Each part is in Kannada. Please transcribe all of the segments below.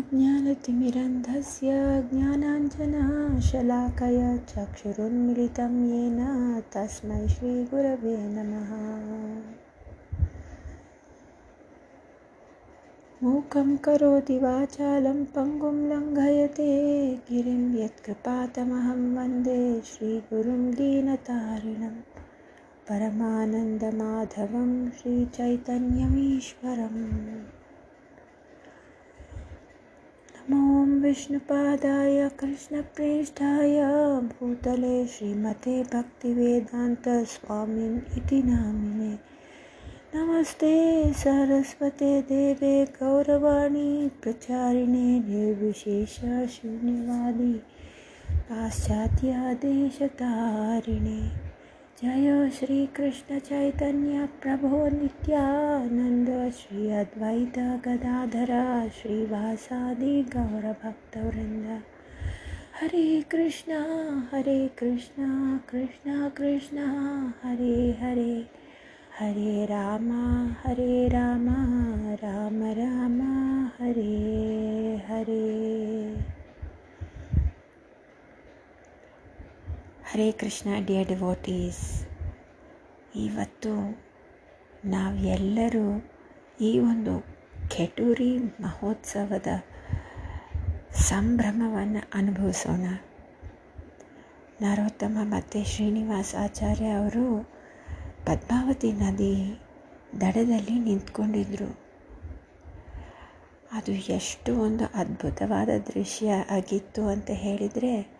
ज्ञानतिमिरन्धस्य ज्ञानाञ्जनशलाकया चक्षुरुन्मिलितं येन तस्मै श्रीगुरवे नमः। मूकं करोति वाचालं पङ्गुं लङ्घयते गिरिं यत्कृपातमहं वन्दे श्रीगुरुं दीनतारिणं। परमानन्दमाधवं श्रीचैतन्यमीश्वरम् नमो विष्णुपादाय, कृष्णप्रेष्ठाय, भूतले श्रीमते भक्तिवेदान्तस्वामिन् इति नामिने। नमस्ते सरस्वते देवे गौरवाणी प्रचारिणे निर्विशेषशून्यवादी, पाश्चात्यादेशतारिणे। जय श्रीकृष्णचैतन्य प्रभो नित्यानन्द, श्री अद्वैत गदाधर श्रीवासादि गौरभक्तवृन्द। हरे कृष्ण हरे कृष्ण कृष्ण कृष्ण, हरे हरे। हरे राम हरे राम राम राम, हरे हरे। Hare Krishna, dear devotees. ಇವತ್ತು ನಾವೆಲ್ಲರೂ ಈ ಒಂದು ಕೆಟೂರಿ ಮಹೋತ್ಸವದ ಸಂಭ್ರಮವನ್ನು ಅನುಭವಿಸೋಣ. ನರೋತ್ತಮ ಮತ್ತು ಶ್ರೀನಿವಾಸ ಆಚಾರ್ಯ ಅವರು ಪದ್ಮಾವತಿ ನದಿ ದಡದಲ್ಲಿ ನಿಂತ್ಕೊಂಡಿದ್ರು. ಅದು ಎಷ್ಟು ಒಂದು ಅದ್ಭುತವಾದ ದೃಶ್ಯ ಆಗಿತ್ತು ಅಂತ ಹೇಳಿದರೆ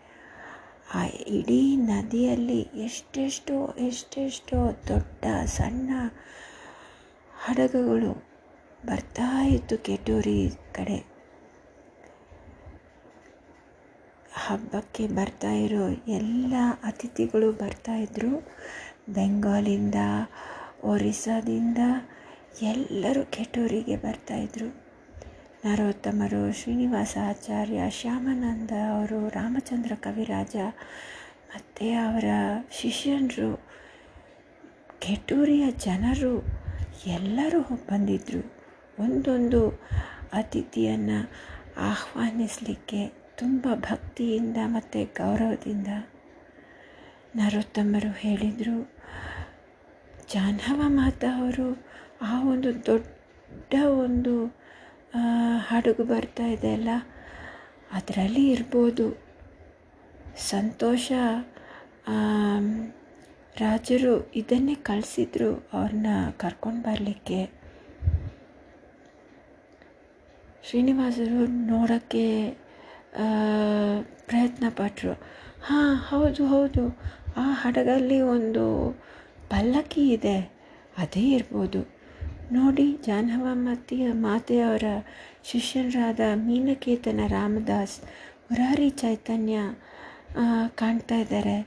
ಆ ಇಡೀ ನದಿಯಲ್ಲಿ ಎಷ್ಟೆಷ್ಟೋ ಎಷ್ಟೆಷ್ಟೋ ದೊಡ್ಡ, ಸಣ್ಣ ಹಡಗುಗಳು ಬರ್ತಾ ಇತ್ತು ಕೆಟೂರಿ ಕಡೆ. ಹಬ್ಬಕ್ಕೆ ಬರ್ತಾ ಇರೋ ಎಲ್ಲ ಅತಿಥಿಗಳು ಬರ್ತಾಯಿದ್ರು ಬೆಂಗಾಲಿಂದ, ಒರಿಸ್ಸಾದಿಂದ ಎಲ್ಲರೂ ಕೆಟೂರಿಗೆ ಬರ್ತಾಯಿದ್ರು ನರೋತ್ತಮರು ಶ್ರೀನಿವಾಸ ಆಚಾರ್ಯ ಶ್ಯಾಮಾನಂದ ಅವರು, ರಾಮಚಂದ್ರ ಕವಿರಾಜ ಮತ್ತು ಅವರ ಶಿಷ್ಯನರು ಕೆಟೂರಿಯ ಜನರು ಎಲ್ಲರೂ ಬಂದಿದ್ದರು ಒಂದೊಂದು ಅತಿಥಿಯನ್ನು ಆಹ್ವಾನಿಸಲಿಕ್ಕೆ ತುಂಬ ಭಕ್ತಿಯಿಂದ ಮತ್ತು ಗೌರವದಿಂದ ನರೋತ್ತಮರು ಹೇಳಿದರು. ಜಾಹ್ನವ ಮಾತಾ ಅವರು ಆ ಒಂದು ದೊಡ್ಡ ಒಂದು ಹಡಗು ಬರ್ತಾ ಇದೆ ಅಲ್ಲ? ಅದರಲ್ಲಿ ಇರ್ಬೋದು. ಸಂತೋಷ ರಾಜರು ಇದನ್ನೇ ಕಳಿಸಿದ್ರು ಅವ್ರನ್ನ ಕರ್ಕೊಂಡು ಬರಲಿಕ್ಕೆ. ಶ್ರೀನಿವಾಸರು ನೋಡೋಕ್ಕೆ ಪ್ರಯತ್ನ ಪಟ್ಟರು ಹಾಂ, ಹೌದು ಹೌದು. ಆ ಹಡಗಲ್ಲಿ ಒಂದು ಪಲ್ಲಕ್ಕಿ ಇದೆ. ಅದೇ ಇರ್ಬೋದು. ನೋಡಿ ಜಾಹ್ನವ ಮತ್ತು ಮಾತೆಯವರ ಶಿಷ್ಯರಾದ ಮೀನಕೇತನ ರಾಮದಾಸ್, ಮುರಾರಿ ಚೈತನ್ಯ ಕಾಣ್ತಾ ಇದ್ದಾರೆ.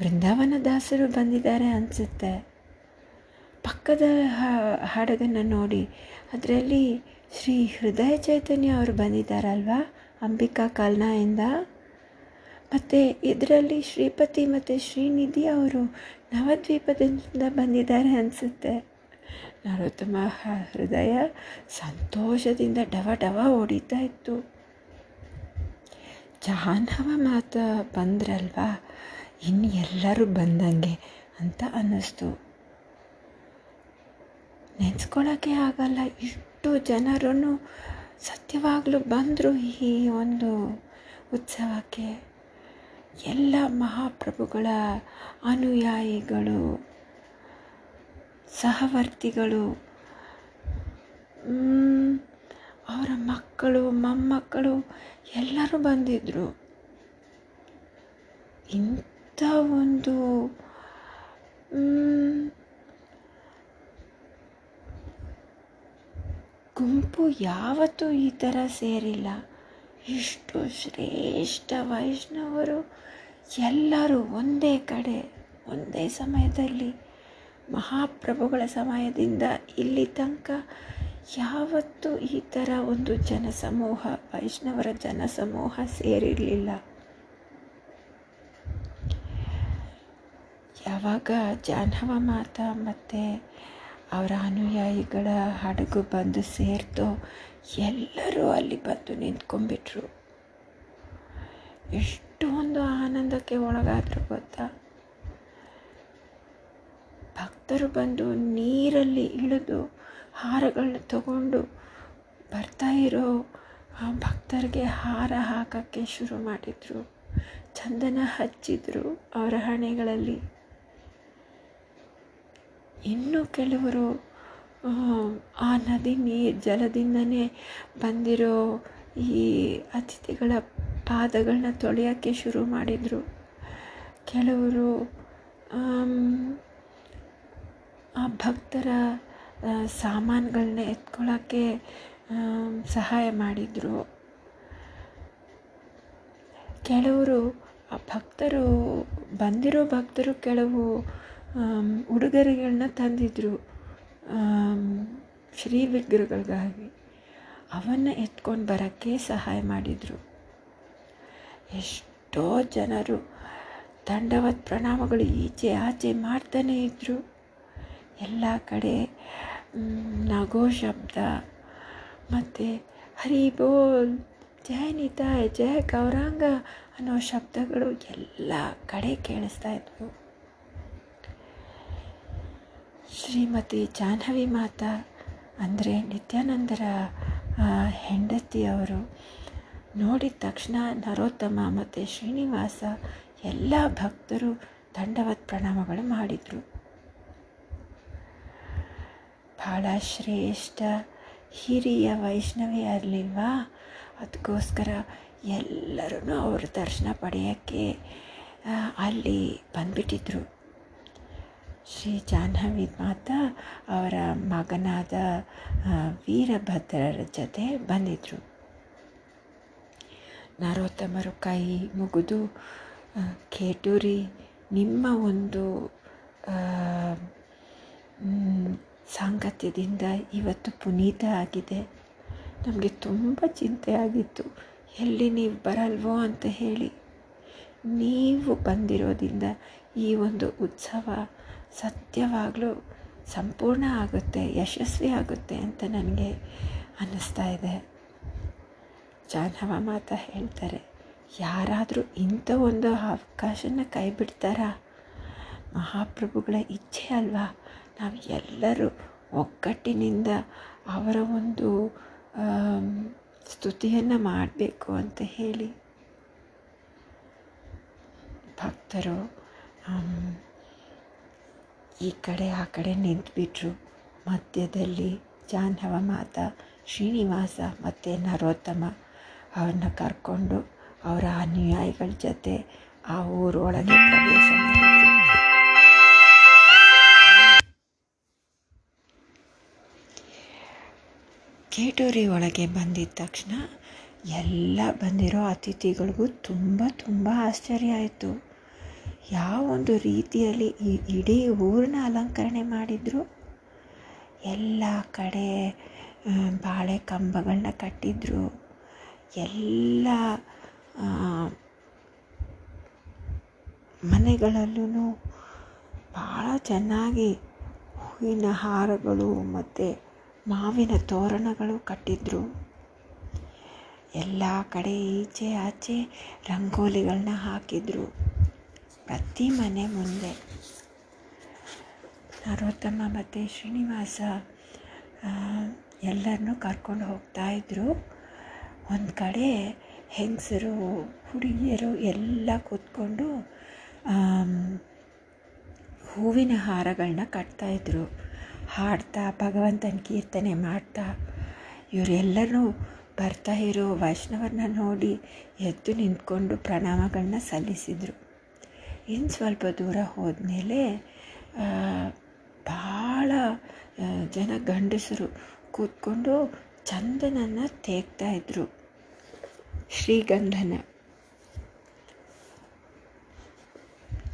ವೃಂದಾವನ ದಾಸರು ಬಂದಿದ್ದಾರೆ ಅನಿಸುತ್ತೆ. ಪಕ್ಕದ ಹಾಡೋದನ್ನು ನೋಡಿ. ಅದರಲ್ಲಿ ಶ್ರೀ ಹೃದಯ ಚೈತನ್ಯ ಅವರು ಬಂದಿದ್ದಾರಲ್ವಾ? ಅಂಬಿಕಾ ಕಲ್ನಾಯಿಂದ. ಮತ್ತು ಇದರಲ್ಲಿ ಶ್ರೀಪತಿ ಮತ್ತು ಶ್ರೀನಿಧಿ ಅವರು ನವದ್ವೀಪದಿಂದ ಬಂದಿದ್ದಾರೆ ಅನಿಸುತ್ತೆ. ನರೋತ್ತಮ ಹೃದಯ ಸಂತೋಷದಿಂದ ಡವ ಡವ ಹೊಡಿತಾ ಇತ್ತು. ಜಾಹ್ನವ ಮಾತ ಬಂದ್ರಲ್ವಾ? ಇನ್ನು ಎಲ್ಲರೂ ಬಂದಂಗೆ ಅಂತ ಅನ್ನಿಸ್ತು. ನೆನೆಸ್ಕೊಳ್ಳೋಕ್ಕೆ ಆಗಲ್ಲ, ಇಷ್ಟು ಜನರೂ ಸತ್ಯವಾಗಲೂ ಬಂದರು ಈ ಒಂದು ಉತ್ಸವಕ್ಕೆ. ಎಲ್ಲ ಮಹಾಪ್ರಭುಗಳ ಅನುಯಾಯಿಗಳು ಸಹವರ್ತಿಗಳು. ಅವರ ಮಕ್ಕಳು, ಮೊಮ್ಮಕ್ಕಳು ಎಲ್ಲರೂ ಬಂದಿದ್ದರು ಇಂಥ ಒಂದು ಗುಂಪು ಯಾವತ್ತೂ ಈ ಥರ ಸೇರಿಲ್ಲ. ಇಷ್ಟು ಶ್ರೇಷ್ಠ ವೈಷ್ಣವರು ಎಲ್ಲರೂ ಒಂದೇ ಕಡೆ, ಒಂದೇ ಸಮಯದಲ್ಲಿ ಮಹಾಪ್ರಭುಗಳ ಸಮಯದಿಂದ ಇಲ್ಲಿ ತನಕ ಯಾವತ್ತೂ ಈ ಥರ ಒಂದು ಜನಸಮೂಹ, ವೈಷ್ಣವರ ಜನಸಮೂಹ ಸೇರಿರಲಿಲ್ಲ. ಯಾವಾಗ ಜಾಹ್ನವ ಮಾತಾ ಮತ್ತು ಅವರ ಅನುಯಾಯಿಗಳ ಹಡಗು ಬಂದು ಸೇರ್ತೋ ಎಲ್ಲರೂ ಅಲ್ಲಿ ಬಂದು ನಿಂತ್ಕೊಂಡ್ಬಿಟ್ರು. ಎಷ್ಟೊಂದು ಆನಂದಕ್ಕೆ ಒಳಗಾದರೂ ಗೊತ್ತಾ? ಭಕ್ತರು ಬಂದು ನೀರಲ್ಲಿ ಇಳಿದು ಹಾರಗಳನ್ನ ತಗೊಂಡು ಬರ್ತಾ ಇರೋ ಆ ಭಕ್ತರಿಗೆ ಹಾರ ಹಾಕೋಕ್ಕೆ ಶುರು ಮಾಡಿದರು. ಚಂದನ ಹಚ್ಚಿದ್ರು ಅವರ ಹಣೆಗಳಲ್ಲಿ. ಇನ್ನು ಕೆಲವರು, ಆ ನದಿ ನೀರು ಜಲದಿಂದನೇ ಬಂದಿರೋ ಈ ಅತಿಥಿಗಳ ಪಾದಗಳನ್ನ ತೊಳೆಯೋಕ್ಕೆ ಶುರು ಮಾಡಿದರು. ಕೆಲವರು ಆ ಭಕ್ತರ ಸಾಮಾನುಗಳನ್ನ ಎತ್ಕೊಳ್ಳೋಕ್ಕೆ ಸಹಾಯ ಮಾಡಿದರು. ಕೆಲವರು, ಆ ಭಕ್ತರು, ಬಂದಿರೋ ಭಕ್ತರು ಕೆಲವು ಉಡುಗೊರೆಗಳನ್ನ ತಂದಿದ್ದರು ಶ್ರೀ ವಿಗ್ರಹಗಳಿಗಾಗಿ ಅವನ್ನು ಎತ್ಕೊಂಡು ಬರೋಕ್ಕೆ ಸಹಾಯ ಮಾಡಿದರು. ಎಷ್ಟೋ ಜನರು, ದಂಡವತ್ ಪ್ರಣಾಮಗಳು ಈಚೆ ಆಚೆ ಮಾಡ್ತಾನೇ ಇದ್ದರು ಎಲ್ಲ ಕಡೆ ನಗೋ ಶಬ್ದ. ಮತ್ತು ಹರಿ ಬೋಲ್ ಜಯ ನಿತಾಯ್ ಜಯ ಗೌರಾಂಗ ಅನ್ನೋ ಶಬ್ದಗಳು ಎಲ್ಲ ಕಡೆ ಕೇಳಿಸ್ತಾ ಇದ್ವು. ಶ್ರೀಮತಿ ಜಾಹ್ನವಿ ಮಾತಾ ಅಂದರೆ ನಿತ್ಯಾನಂದರ ಹೆಂಡತಿಯವರು ನೋಡಿದ ತಕ್ಷಣ ನರೋತ್ತಮ ಮತ್ತು ಶ್ರೀನಿವಾಸ ಎಲ್ಲ ಭಕ್ತರು ದಂಡವತ್ ಪ್ರಣಾಮಗಳು ಮಾಡಿದರು. ಭಾಳ ಶ್ರೇಷ್ಠ ಹಿರಿಯ ವೈಷ್ಣವಿ ಅರ್ಲಿಲ್ವಾ? ಅದಕ್ಕೋಸ್ಕರ ಎಲ್ಲರೂ ಅವರ ದರ್ಶನ ಪಡೆಯೋಕ್ಕೆ ಅಲ್ಲಿ ಬಂದ್ಬಿಟ್ಟಿದ್ರು. ಶ್ರೀ ಜಾಹ್ನವಿ ಮಾತ ಅವರ ಮಗನಾದ ವೀರಭದ್ರರ ಜೊತೆ ಬಂದಿದ್ದರು ನರೋತ್ತಮರು ಕೈ ಮುಗಿದು ಕೇಟೂರಿ, ನಿಮ್ಮ ಒಂದು ಸಾಂಗತ್ಯದಿಂದ ಇವತ್ತು ಪುನೀತ ಆಗಿದೆ. ನಮಗೆ ತುಂಬ ಚಿಂತೆ ಆಗಿತ್ತು ಎಲ್ಲಿ ನೀವು ಬರಲ್ವೋ ಅಂತ ಹೇಳಿ. ನೀವು ಬಂದಿರೋದ್ರಿಂದ ಈ ಒಂದು ಉತ್ಸವ ಸತ್ಯವಾಗಲೂ ಸಂಪೂರ್ಣ ಆಗುತ್ತೆ, ಯಶಸ್ವಿ ಆಗುತ್ತೆ ಅಂತ ನನಗೆ ಅನ್ನಿಸ್ತಾ ಇದೆ. ಜಾಹ್ನವ ಮಾತ ಹೇಳ್ತಾರೆ, ಯಾರಾದರೂ ಇಂಥ ಒಂದು ಅವಕಾಶನ ಕೈ ಬಿಡ್ತಾರಾ ಮಹಾಪ್ರಭುಗಳ ಇಚ್ಛೆ ಅಲ್ವಾ? ನಾವು ಎಲ್ಲರೂ ಒಗ್ಗಟ್ಟಿನಿಂದ ಅವರ ಒಂದು ಸ್ತುತಿಯನ್ನು ಮಾಡಬೇಕು ಅಂತ ಹೇಳಿ. ಭಕ್ತರು ಈ ಕಡೆ ಆ ಕಡೆ ನಿಂತುಬಿಟ್ರು. ಮಧ್ಯದಲ್ಲಿ ಜಾಹ್ನವ ಮಾತ, ಶ್ರೀನಿವಾಸ ಮತ್ತು ನರೋತ್ತಮ ಅವ್ರನ್ನ ಕರ್ಕೊಂಡು ಅವರ ಅನುಯಾಯಿಗಳ ಜೊತೆ ಆ ಊರೊಳಗೆ ಪ್ರವೇಶ ಮಾಡಿದ್ರು. ಕೇಟೂರಿ ಒಳಗೆ ಬಂದಿದ್ದ ತಕ್ಷಣ ಎಲ್ಲ ಬಂದಿರೋ ಅತಿಥಿಗಳಿಗೂ ತುಂಬ ತುಂಬ ಆಶ್ಚರ್ಯ ಆಯಿತು. ಯಾವ ಒಂದು ರೀತಿಯಲ್ಲಿ ಈ ಇಡೀ ಊರನ್ನ ಅಲಂಕರಣೆ ಮಾಡಿದರು. ಎಲ್ಲ ಕಡೆ ಬಾಳೆ ಕಂಬಗಳನ್ನ ಕಟ್ಟಿದ್ರು. ಎಲ್ಲ ಮನೆಗಳಲ್ಲೂ ಭಾಳ ಚೆನ್ನಾಗಿ ಹೂವಿನ ಹಾರಗಳು ಮತ್ತು ಮಾವಿನ ತೋರಣಗಳು ಕಟ್ಟಿದ್ರು. ಎಲ್ಲ ಕಡೆ ಈಚೆ ಆಚೆ ರಂಗೋಲಿಗಳನ್ನ ಹಾಕಿದ್ರು. ಪ್ರತಿ ಮನೆ ಮುಂದೆ. ನರೋತ್ತಮ ಮತ್ತು ಶ್ರೀನಿವಾಸ ಎಲ್ಲರನ್ನೂ ಕರ್ಕೊಂಡು ಹೋಗ್ತಾಯಿದ್ರು ಒಂದು ಕಡೆ ಹೆಂಗಸರು, ಹುಡುಗಿಯರು ಎಲ್ಲ ಕೂತ್ಕೊಂಡು ಹೂವಿನ ಹಾರಗಳನ್ನ ಕಟ್ತಾಯಿದ್ರು ಹಾಡ್ತಾ, ಭಗವಂತನ ಕೀರ್ತನೆ ಮಾಡ್ತಾ ಇವರೆಲ್ಲರೂ ಬರ್ತಾ ಇರೋ ವೈಷ್ಣವರನ್ನ ನೋಡಿ ಎದ್ದು ನಿಂತ್ಕೊಂಡು ಪ್ರಣಾಮಗಳನ್ನ ಸಲ್ಲಿಸಿದರು. ಇನ್ನು ಸ್ವಲ್ಪ ದೂರ ಹೋದ್ಮೇಲೆ ಭಾಳ ಜನ ಗಂಡಸರು ಕೂತ್ಕೊಂಡು ಚಂದನನ್ನು ತೇಗ್ತಾ ಇದ್ರು. ಶ್ರೀಗಂಧನ.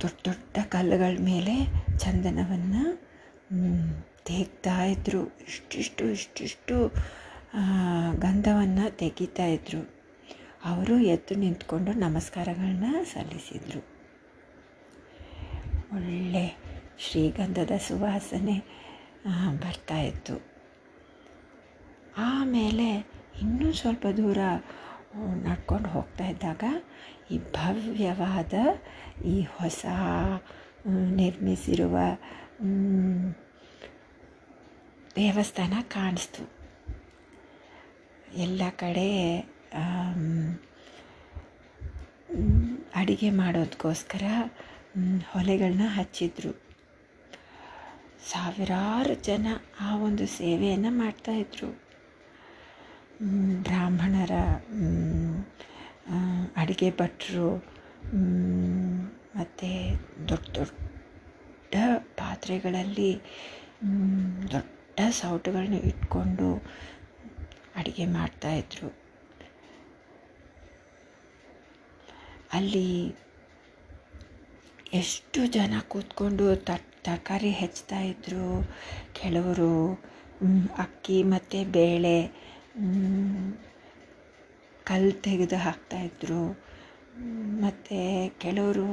ದೊಡ್ಡ ದೊಡ್ಡ ಕಲ್ಲುಗಳ ಮೇಲೆ ಚಂದನವನ್ನು ತೇಗ್ತಾ ಇದ್ದರು ಇಷ್ಟಿಷ್ಟು ಇಷ್ಟಿಷ್ಟು ಗಂಧವನ್ನು ತೆಗಿತಾ ಇದ್ದರು ಅವರು ಎದ್ದು ನಿಂತ್ಕೊಂಡು ನಮಸ್ಕಾರಗಳನ್ನ ಸಲ್ಲಿಸಿದರು. ಒಳ್ಳೆ ಶ್ರೀಗಂಧದ ಸುವಾಸನೆ ಬರ್ತಾಯಿತ್ತು. ಆಮೇಲೆ ಇನ್ನೂ ಸ್ವಲ್ಪ ದೂರ ನಡ್ಕೊಂಡು ಹೋಗ್ತಾ ಇದ್ದಾಗ ಈ ಭವ್ಯವಾದ ಈ ಹೊಸ, ನಿರ್ಮಿಸಿರುವ ದೇವಸ್ಥಾನ ಕಾಣಿಸ್ತು. ಎಲ್ಲ ಕಡೆ ಅಡಿಗೆ ಮಾಡೋದಕ್ಕೋಸ್ಕರ ಹೊಲೆಗಳನ್ನ ಹಚ್ಚಿದ್ರು. ಸಾವಿರಾರು ಜನ ಆ ಒಂದು ಸೇವೆಯನ್ನು ಮಾಡ್ತಾಯಿದ್ರು ಬ್ರಾಹ್ಮಣರ ಅಡುಗೆ ಭಟ್ರು ಮತ್ತು ದೊಡ್ಡ ದೊಡ್ಡ ಪಾತ್ರೆಗಳಲ್ಲಿ ದೊಡ್ಡ ಸೌಟುಗಳನ್ನ ಇಟ್ಕೊಂಡು ಅಡುಗೆ ಮಾಡ್ತಾಯಿದ್ರು ಅಲ್ಲಿ ಎಷ್ಟು ಜನ ಕೂತ್ಕೊಂಡು ತರಕಾರಿ ಹೆಚ್ಚ್ತಾ ಇದ್ದರು ಕೆಲವರು ಅಕ್ಕಿ ಮತ್ತು ಬೇಳೆ ಕಲ್ಲು ತೆಗೆದು ಹಾಕ್ತಾಯಿದ್ರು ಮತ್ತು ಕೆಲವರು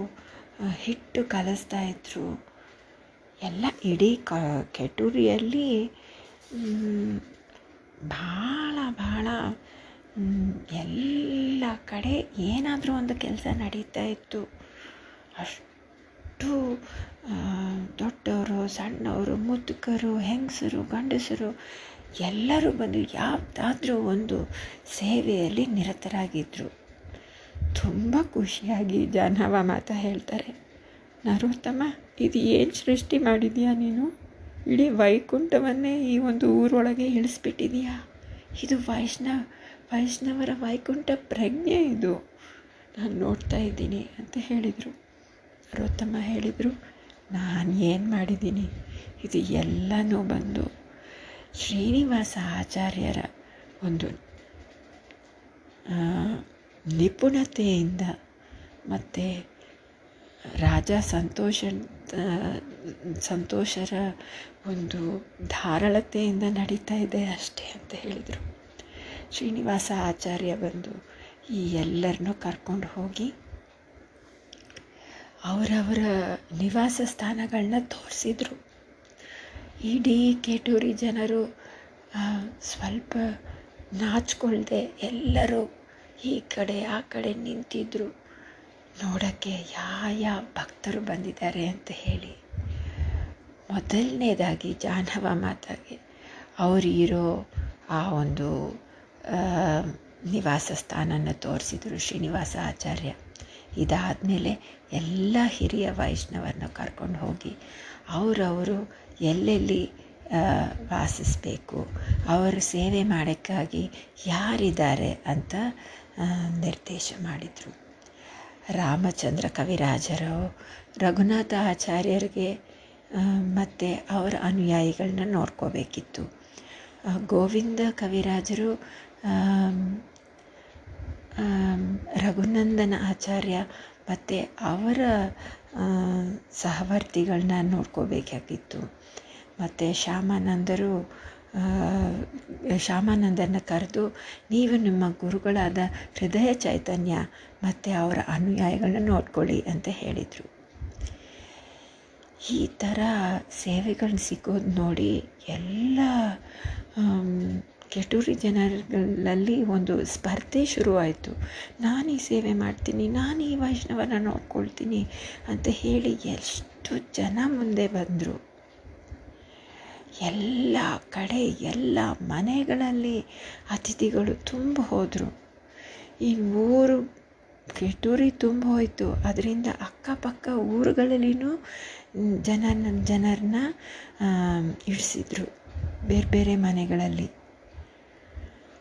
ಹಿಟ್ಟು ಕಲಸ್ತಾಯಿದ್ರು ಎಲ್ಲ ಇಡೀ ಕ, ಕೆಟೂರಿಯಲ್ಲಿ ಭಾಳ ಭಾಳ ಎಲ್ಲ ಕಡೆ ಏನಾದರೂ ಒಂದು ಕೆಲಸ ನಡೀತಾ ಇತ್ತು. ಅಷ್ಟು ದೊಡ್ಡವರು ಸಣ್ಣವರು ಮುದುಕರು, ಹೆಂಗಸರು, ಗಂಡಸರು, ಎಲ್ಲರೂ ಬಂದು ಯಾವುದಾದ್ರೂ ಒಂದು ಸೇವೆಯಲ್ಲಿ ನಿರತರಾಗಿದ್ದರು ತುಂಬ ಖುಷಿಯಾಗಿ ಜಾಹ್ನವ ಮಾತಾ ಹೇಳ್ತಾರೆ. ನರೋತ್ತಮ ಇದು ಏನು ಸೃಷ್ಟಿ ಮಾಡಿದೀಯಾ ನೀನು? ಇಡೀ ವೈಕುಂಠವನ್ನೇ ಈ ಒಂದು ಊರೊಳಗೆ ಇಳಿಸ್ಬಿಟ್ಟಿದೀಯಾ? ಇದು ವೈಷ್ಣವ, ವೈಷ್ಣವರ ವೈಕುಂಠ ಪ್ರಜ್ಞೆ ಇದು. ನಾನು ನೋಡ್ತಾ ಇದ್ದೀನಿ ಅಂತ ಹೇಳಿದರು. ರೋತಮ್ಮ ಹೇಳಿದರು, ನಾನು ಏನು ಮಾಡಿದ್ದೀನಿ? ಇದು ಎಲ್ಲನೂ ಬಂದು ಶ್ರೀನಿವಾಸ ಆಚಾರ್ಯರ ಒಂದು ನಿಪುಣತೆಯಿಂದ ಮತ್ತು ರಾಜ ಸಂತೋಷ ಸಂತೋಷರ ಒಂದು ಧಾರಾಳತೆಯಿಂದ ನಡೀತಾ ಇದೆ ಅಷ್ಟೇ ಅಂತ ಹೇಳಿದರು. ಶ್ರೀನಿವಾಸ ಆಚಾರ್ಯ ಬಂದು ಈ ಎಲ್ಲರನ್ನೂ ಕರ್ಕೊಂಡು ಹೋಗಿ ಅವರವರ ನಿವಾಸ ಸ್ಥಾನಗಳನ್ನ ತೋರಿಸಿದ್ರು. ಇಡೀ ಕೇಟೂರಿ ಜನರು ಸ್ವಲ್ಪ ನಾಚಿಕೊಳ್ಳದೆ ಎಲ್ಲರೂ ಈ ಕಡೆ ಆ ಕಡೆ ನಿಂತಿದ್ದರು ನೋಡೋಕ್ಕೆ ಯಾವ ಯಾವ ಭಕ್ತರು ಬಂದಿದ್ದಾರೆ ಅಂತ ಹೇಳಿ. ಮೊದಲನೇದಾಗಿ ಜಾಹ್ನವ ಮಾತಾಗೆ ಅವರಿರೋ ಆ ಒಂದು ನಿವಾಸ ಸ್ಥಾನನ ತೋರಿಸಿದರು ಶ್ರೀನಿವಾಸ ಆಚಾರ್ಯ. ಇದಾದಮೇಲೆ ಎಲ್ಲ ಹಿರಿಯ ವೈಷ್ಣವರನ್ನ ಕರ್ಕೊಂಡು ಹೋಗಿ, ಅವರವರು ಎಲ್ಲೆಲ್ಲಿ ವಾಸಿಸಬೇಕು, ಅವರು ಸೇವೆ ಮಾಡೋಕ್ಕಾಗಿ ಯಾರಿದ್ದಾರೆ ಅಂತ ನಿರ್ದೇಶ ಮಾಡಿದರು. ರಾಮಚಂದ್ರ ಕವಿರಾಜರು, ರಘುನಾಥ ಆಚಾರ್ಯರಿಗೆ ಮತ್ತು ಅವರ ಅನುಯಾಯಿಗಳನ್ನ ನೋಡ್ಕೋಬೇಕಿತ್ತು. ಗೋವಿಂದ ಕವಿರಾಜರು ರಘುನಂದನ ಆಚಾರ್ಯ, ಮತ್ತು ಅವರ ಸಹವರ್ತಿಗಳನ್ನ ನೋಡ್ಕೋಬೇಕಾಗಿತ್ತು. ಮತ್ತು ಶ್ಯಾಮಾನಂದರು ಶ್ಯಾಮಾನಂದನ ಕರೆದು, ನೀವು ನಿಮ್ಮ ಗುರುಗಳಾದ ಹೃದಯ ಚೈತನ್ಯ ಮತ್ತು ಅವರ ಅನುಯಾಯಿಗಳನ್ನ ನೋಡ್ಕೊಳ್ಳಿ ಅಂತ ಹೇಳಿದರು. ಈ ಥರ ಸೇವೆಗಳನ್ನ ಸಿಗೋದು ನೋಡಿ ಎಲ್ಲ ಕೆಟೂರಿ ಜನರಲ್ಲಿ ಒಂದು ಸ್ಪರ್ಧೆ ಶುರುವಾಯಿತು. ನಾನು ಈ ಸೇವೆ ಮಾಡ್ತೀನಿ, ನಾನು ಈ ವೈಷ್ಣವನ ನೋಡ್ಕೊಳ್ತೀನಿ ಅಂತ ಹೇಳಿ ಎಷ್ಟು ಜನ ಮುಂದೆ ಬಂದರು. ಎಲ್ಲ ಕಡೆ, ಎಲ್ಲ ಮನೆಗಳಲ್ಲಿ ಅತಿಥಿಗಳು ತುಂಬ ಹೋದರು. ಈ ಊರು ಕೆಟೂರಿ ತುಂಬ ಹೋಯಿತು. ಅದರಿಂದ ಅಕ್ಕಪಕ್ಕ ಊರುಗಳಲ್ಲಿನೂ ಜನ ಜನರನ್ನ ಇಳಿಸಿದ್ರು ಬೇರೆ ಬೇರೆ ಮನೆಗಳಲ್ಲಿ.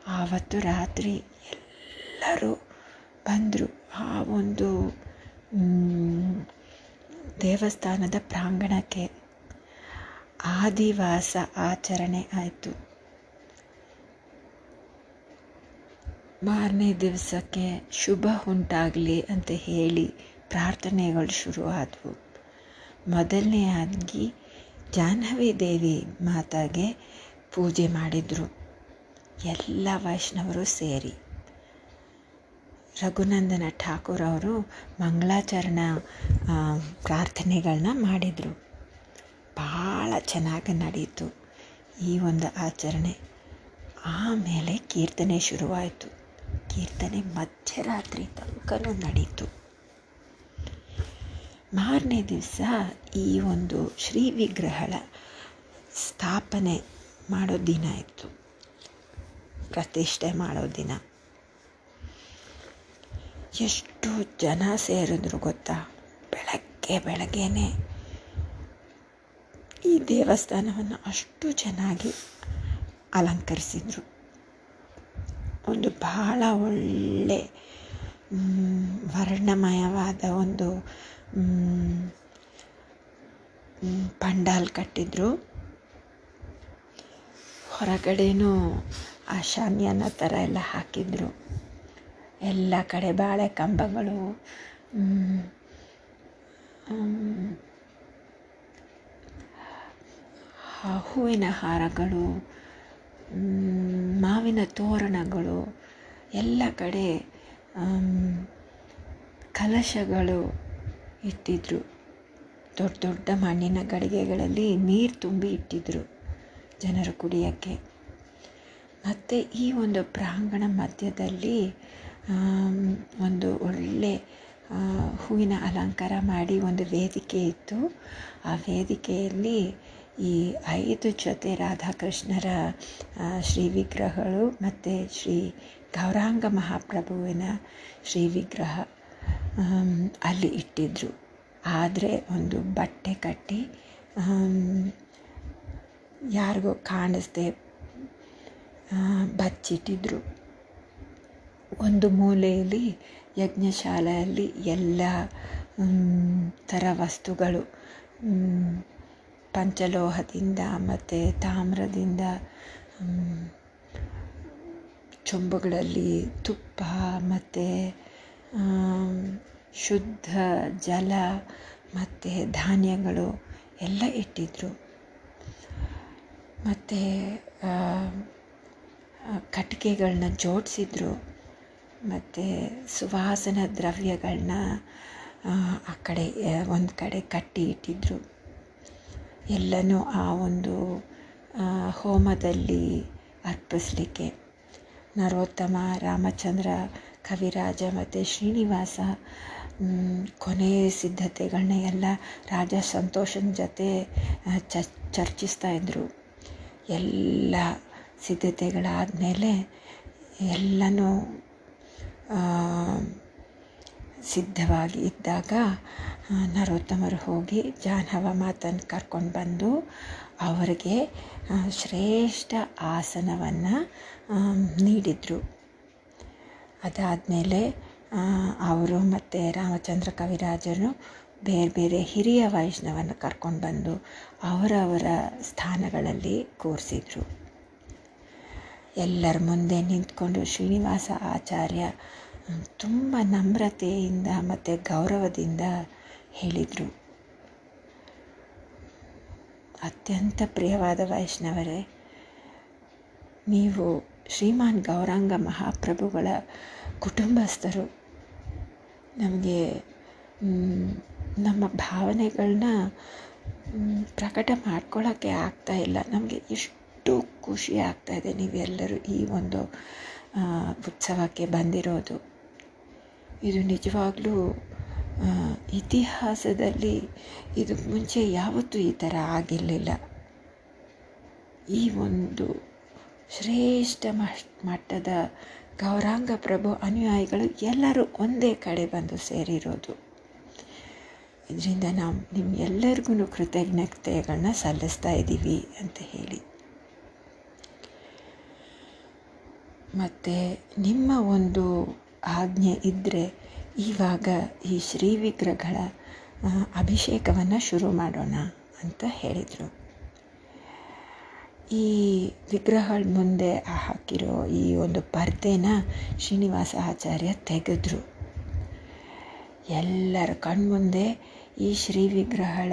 ಆವತ್ತು ರಾತ್ರಿ ಎಲ್ಲರೂ ಬಂದರು. ಆ ಒಂದು ದೇವಸ್ಥಾನದ ಪ್ರಾಂಗಣಕ್ಕೆ. ಆದಿವಾಸ ಆಚರಣೆ ಆಯಿತು. ಮಾರನೇ ದಿವಸಕ್ಕೆ ಶುಭ ಉಂಟಾಗಲಿ ಅಂತ ಹೇಳಿ ಪ್ರಾರ್ಥನೆಗಳು ಶುರು ಆದವು ಮೊದಲನೇ ಆಗಿ ಜಾಹ್ನವಿ ದೇವಿ ಮಾತಾಗೆ ಪೂಜೆ ಮಾಡಿದರು. ಎಲ್ಲ ವೈಷ್ಣವರು ಸೇರಿ. ರಘುನಂದನ ಠಾಕೂರ್ ಅವರು ಮಂಗಳಾಚರಣ ಪ್ರಾರ್ಥನೆಗಳನ್ನ ಮಾಡಿದರು. ಭಾಳ ಚೆನ್ನಾಗಿ ನಡೀತು ಈ ಒಂದು ಆಚರಣೆ. ಆಮೇಲೆ ಕೀರ್ತನೆ ಶುರುವಾಯಿತು. ಕೀರ್ತನೆ ಮಧ್ಯರಾತ್ರಿ ತನಕನೂ ನಡೀತು ಮಾರನೇ ದಿವಸ ಈ ಒಂದು ಶ್ರೀ ವಿಗ್ರಹಗಳ ಸ್ಥಾಪನೆ ಮಾಡೋ ದಿನ ಇತ್ತು. ಪ್ರತಿಷ್ಠೆ ಮಾಡೋ ದಿನ. ಎಷ್ಟು ಜನ ಸೇರಿದ್ರು ಗೊತ್ತಾ? ಬೆಳಗ್ಗೆ ಬೆಳಗ್ಗೆನೆ ಈ ದೇವಸ್ಥಾನವನ್ನು ಅಷ್ಟು ಚೆನ್ನಾಗಿ ಅಲಂಕರಿಸಿದರು. ಒಂದು ಬಹಳ ಒಳ್ಳೆ ವರ್ಣಮಯವಾದ ಒಂದು ಪಂಡಾಲ್ ಕಟ್ಟಿದ್ರು. ಹೊರಗಡೆನೂ ಆ ಶಾಮಿಯಾನ ಥರ ಎಲ್ಲ ಹಾಕಿದ್ರು. ಎಲ್ಲ ಕಡೆ ಬಾಳೆ ಕಂಬಗಳು ಹೂವಿನ ಹಾರಗಳು ಮಾವಿನ ತೋರಣಗಳು, ಎಲ್ಲ ಕಡೆ ಕಲಶಗಳು ಇಟ್ಟಿದ್ರು. ದೊಡ್ಡ ದೊಡ್ಡ ಮಣ್ಣಿನ ಗಡಿಗೆಗಳಲ್ಲಿ ನೀರು ತುಂಬಿ ಇಟ್ಟಿದ್ರು ಜನರು ಕುಡಿಯೋಕ್ಕೆ. ಮತ್ತು ಈ ಒಂದು ಪ್ರಾಂಗಣ ಮಧ್ಯದಲ್ಲಿ ಒಂದು ಒಳ್ಳೆ ಹೂವಿನ ಅಲಂಕಾರ ಮಾಡಿ ಒಂದು ವೇದಿಕೆ ಇತ್ತು. ಆ ವೇದಿಕೆಯಲ್ಲಿ ಈ ಐದು ಜೊತೆ ರಾಧಾಕೃಷ್ಣರ ಶ್ರೀ ವಿಗ್ರಹಗಳು ಮತ್ತು ಶ್ರೀ ಗೌರಾಂಗ ಮಹಾಪ್ರಭುವಿನ ಶ್ರೀ ವಿಗ್ರಹ ಅಲ್ಲಿ ಇಟ್ಟಿದ್ರು. ಆದರೆ ಒಂದು ಬಟ್ಟೆ ಕಟ್ಟಿ ಯಾರಿಗೂ ಕಾಣಿಸ್ದೆ ಬಚ್ಚಿಟ್ಟಿದ್ರು. ಒಂದು ಮೂಲೆಯಲ್ಲಿ ಯಜ್ಞಶಾಲೆಯಲ್ಲಿ ಎಲ್ಲ ಥರ ವಸ್ತುಗಳು ಪಂಚಲೋಹದಿಂದ ಮತ್ತು ತಾಮ್ರದಿಂದ ಚೊಂಬುಗಳಲ್ಲಿ ತುಪ್ಪ ಮತ್ತು ಶುದ್ಧ ಜಲ ಮತ್ತು ಧಾನ್ಯಗಳು ಎಲ್ಲ ಇಟ್ಟಿದ್ರು. ಮತ್ತು ಕಟ್ಟಿಗೆಗಳನ್ನ ಜೋಡಿಸಿದ್ರು. ಮತ್ತು ಸುವಾಸನಾ ದ್ರವ್ಯಗಳನ್ನ ಆ ಕಡೆ ಒಂದು ಕಡೆ ಕಟ್ಟಿ ಇಟ್ಟಿದ್ರು. ಎಲ್ಲನೂ ಆ ಒಂದು ಹೋಮದಲ್ಲಿ ಅರ್ಪಿಸ್ಲಿಕ್ಕೆ. ನರೋತ್ತಮ ರಾಮಚಂದ್ರ, ಕವಿರಾಜ ಮತ್ತು ಶ್ರೀನಿವಾಸ ಕೊನೆಯ ಸಿದ್ಧತೆಗಳನ್ನ ಎಲ್ಲ ರಾಜ ಸಂತೋಷನ ಜೊತೆ ಚರ್ಚಿಸ್ತಾ ಇದ್ದರು ಎಲ್ಲ ಸಿದ್ಧತೆಗಳಾದಮೇಲೆ ಎಲ್ಲನೂ ಸಿದ್ಧವಾಗಿ ಇದ್ದಾಗ ನರೋತ್ತಮರು ಹೋಗಿ ಜಾಹ್ನವ ಮಾತನ್ನು ಕರ್ಕೊಂಡು ಬಂದು ಅವರಿಗೆ ಶ್ರೇಷ್ಠ ಆಸನವನ್ನು ನೀಡಿದರು. ಅದಾದಮೇಲೆ ಅವರು ಮತ್ತು ರಾಮಚಂದ್ರ ಕವಿರಾಜರು ಬೇರೆ ಬೇರೆ ಹಿರಿಯ ವೈಷ್ಣವನ್ನು ಕರ್ಕೊಂಡು ಬಂದು ಅವರವರ ಸ್ಥಾನಗಳಲ್ಲಿ ಕೂರಿಸಿದರು. ಎಲ್ಲರ ಮುಂದೆ ನಿಂತ್ಕೊಂಡು ಶ್ರೀನಿವಾಸ ಆಚಾರ್ಯ ತುಂಬ ನಮ್ರತೆಯಿಂದ ಮತ್ತು ಗೌರವದಿಂದ ಹೇಳಿದರು. ಅತ್ಯಂತ ಪ್ರಿಯವಾದ ವೈಷ್ಣವರೇ, ನೀವು ಶ್ರೀಮಾನ್ ಗೌರಾಂಗ ಮಹಾಪ್ರಭುಗಳ ಕುಟುಂಬಸ್ಥರು. ನಮಗೆ ನಮ್ಮ ಭಾವನೆಗಳನ್ನ ಪ್ರಕಟ ಮಾಡ್ಕೊಳ್ಳೋಕ್ಕೆ ಆಗ್ತಾ ಇಲ್ಲ. ನಮಗೆ ಎಷ್ಟು ಖುಷಿ ಆಗ್ತಾ ಇದೆ ನೀವೆಲ್ಲರೂ ಈ ಒಂದು ಉತ್ಸವಕ್ಕೆ ಬಂದಿರೋದು. ಇದು ನಿಜವಾಗ್ಲೂ ಇತಿಹಾಸದಲ್ಲಿ ಇದು ಮುಂಚೆ ಯಾವತ್ತೂ ಈ ಥರ ಆಗಿರಲಿಲ್ಲ. ಈ ಒಂದು ಶ್ರೇಷ್ಠ ಮಟ್ಟದ ಗೌರಾಂಗ ಪ್ರಭು ಅನುಯಾಯಿಗಳು ಎಲ್ಲರೂ ಒಂದೇ ಕಡೆ ಬಂದು ಸೇರಿರೋದು. ಇದರಿಂದ ನಾವು ನಿಮ್ಗೆಲ್ಲರಿಗೂ ಕೃತಜ್ಞತೆಗಳನ್ನ ಸಲ್ಲಿಸ್ತಾ ಇದ್ದೀವಿ ಅಂತ ಹೇಳಿ. ಮತ್ತು ನಿಮ್ಮ ಒಂದು ಆಜ್ಞೆ ಇದ್ದರೆ ಈವಾಗ ಈ ಶ್ರೀ ವಿಗ್ರಹಗಳ ಅಭಿಷೇಕವನ್ನು ಶುರು ಮಾಡೋಣ ಅಂತ ಹೇಳಿದರು. ಈ ವಿಗ್ರಹಗಳ ಮುಂದೆ ಹಾಕಿರೋ ಈ ಒಂದು ಪರ್ದೆನ ಶ್ರೀನಿವಾಸ ಆಚಾರ್ಯ ತೆಗೆದ್ರು. ಎಲ್ಲರ ಕಣ್ಮುಂದೆ ಈ ಶ್ರೀ ವಿಗ್ರಹಗಳ,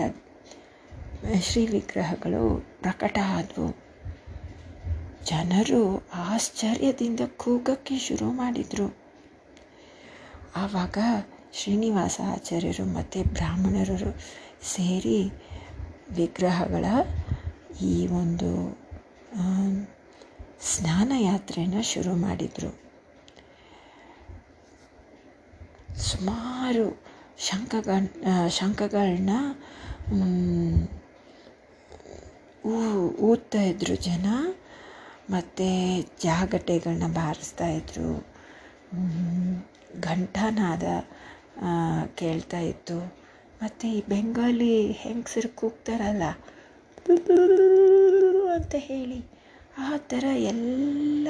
ಶ್ರೀ ವಿಗ್ರಹಗಳು ಪ್ರಕಟ ಆದವು. ಜನರು ಆಶ್ಚರ್ಯದಿಂದ ಕೂಗಕ್ಕೆ ಶುರು ಮಾಡಿದರು. ಆವಾಗ ಶ್ರೀನಿವಾಸ ಆಚಾರ್ಯರು ಮತ್ತು ಬ್ರಾಹ್ಮಣರು ಸೇರಿ ವಿಗ್ರಹಗಳ ಈ ಒಂದು ಸ್ನಾನ ಯಾತ್ರೆನ ಶುರು ಮಾಡಿದರು. ಸುಮಾರು ಶಂಖಗಳ ಶಂಖಗಳನ್ನ ಊದ್ತಾ ಇದ್ರು ಜನ, ಮತ್ತು ಜಾಗಟೆಗಳನ್ನ ಬಾರಿಸ್ತಾ ಇದ್ರು. ಘಂಟಾನಾದ ಕೇಳ್ತಾ ಇತ್ತು. ಮತ್ತು ಈ ಬೆಂಗಾಲಿ ಹೆಂಗಸರು ಕೂಗ್ತಾರಲ್ಲ ಅಂತ ಹೇಳಿ ಆ ಥರ ಎಲ್ಲ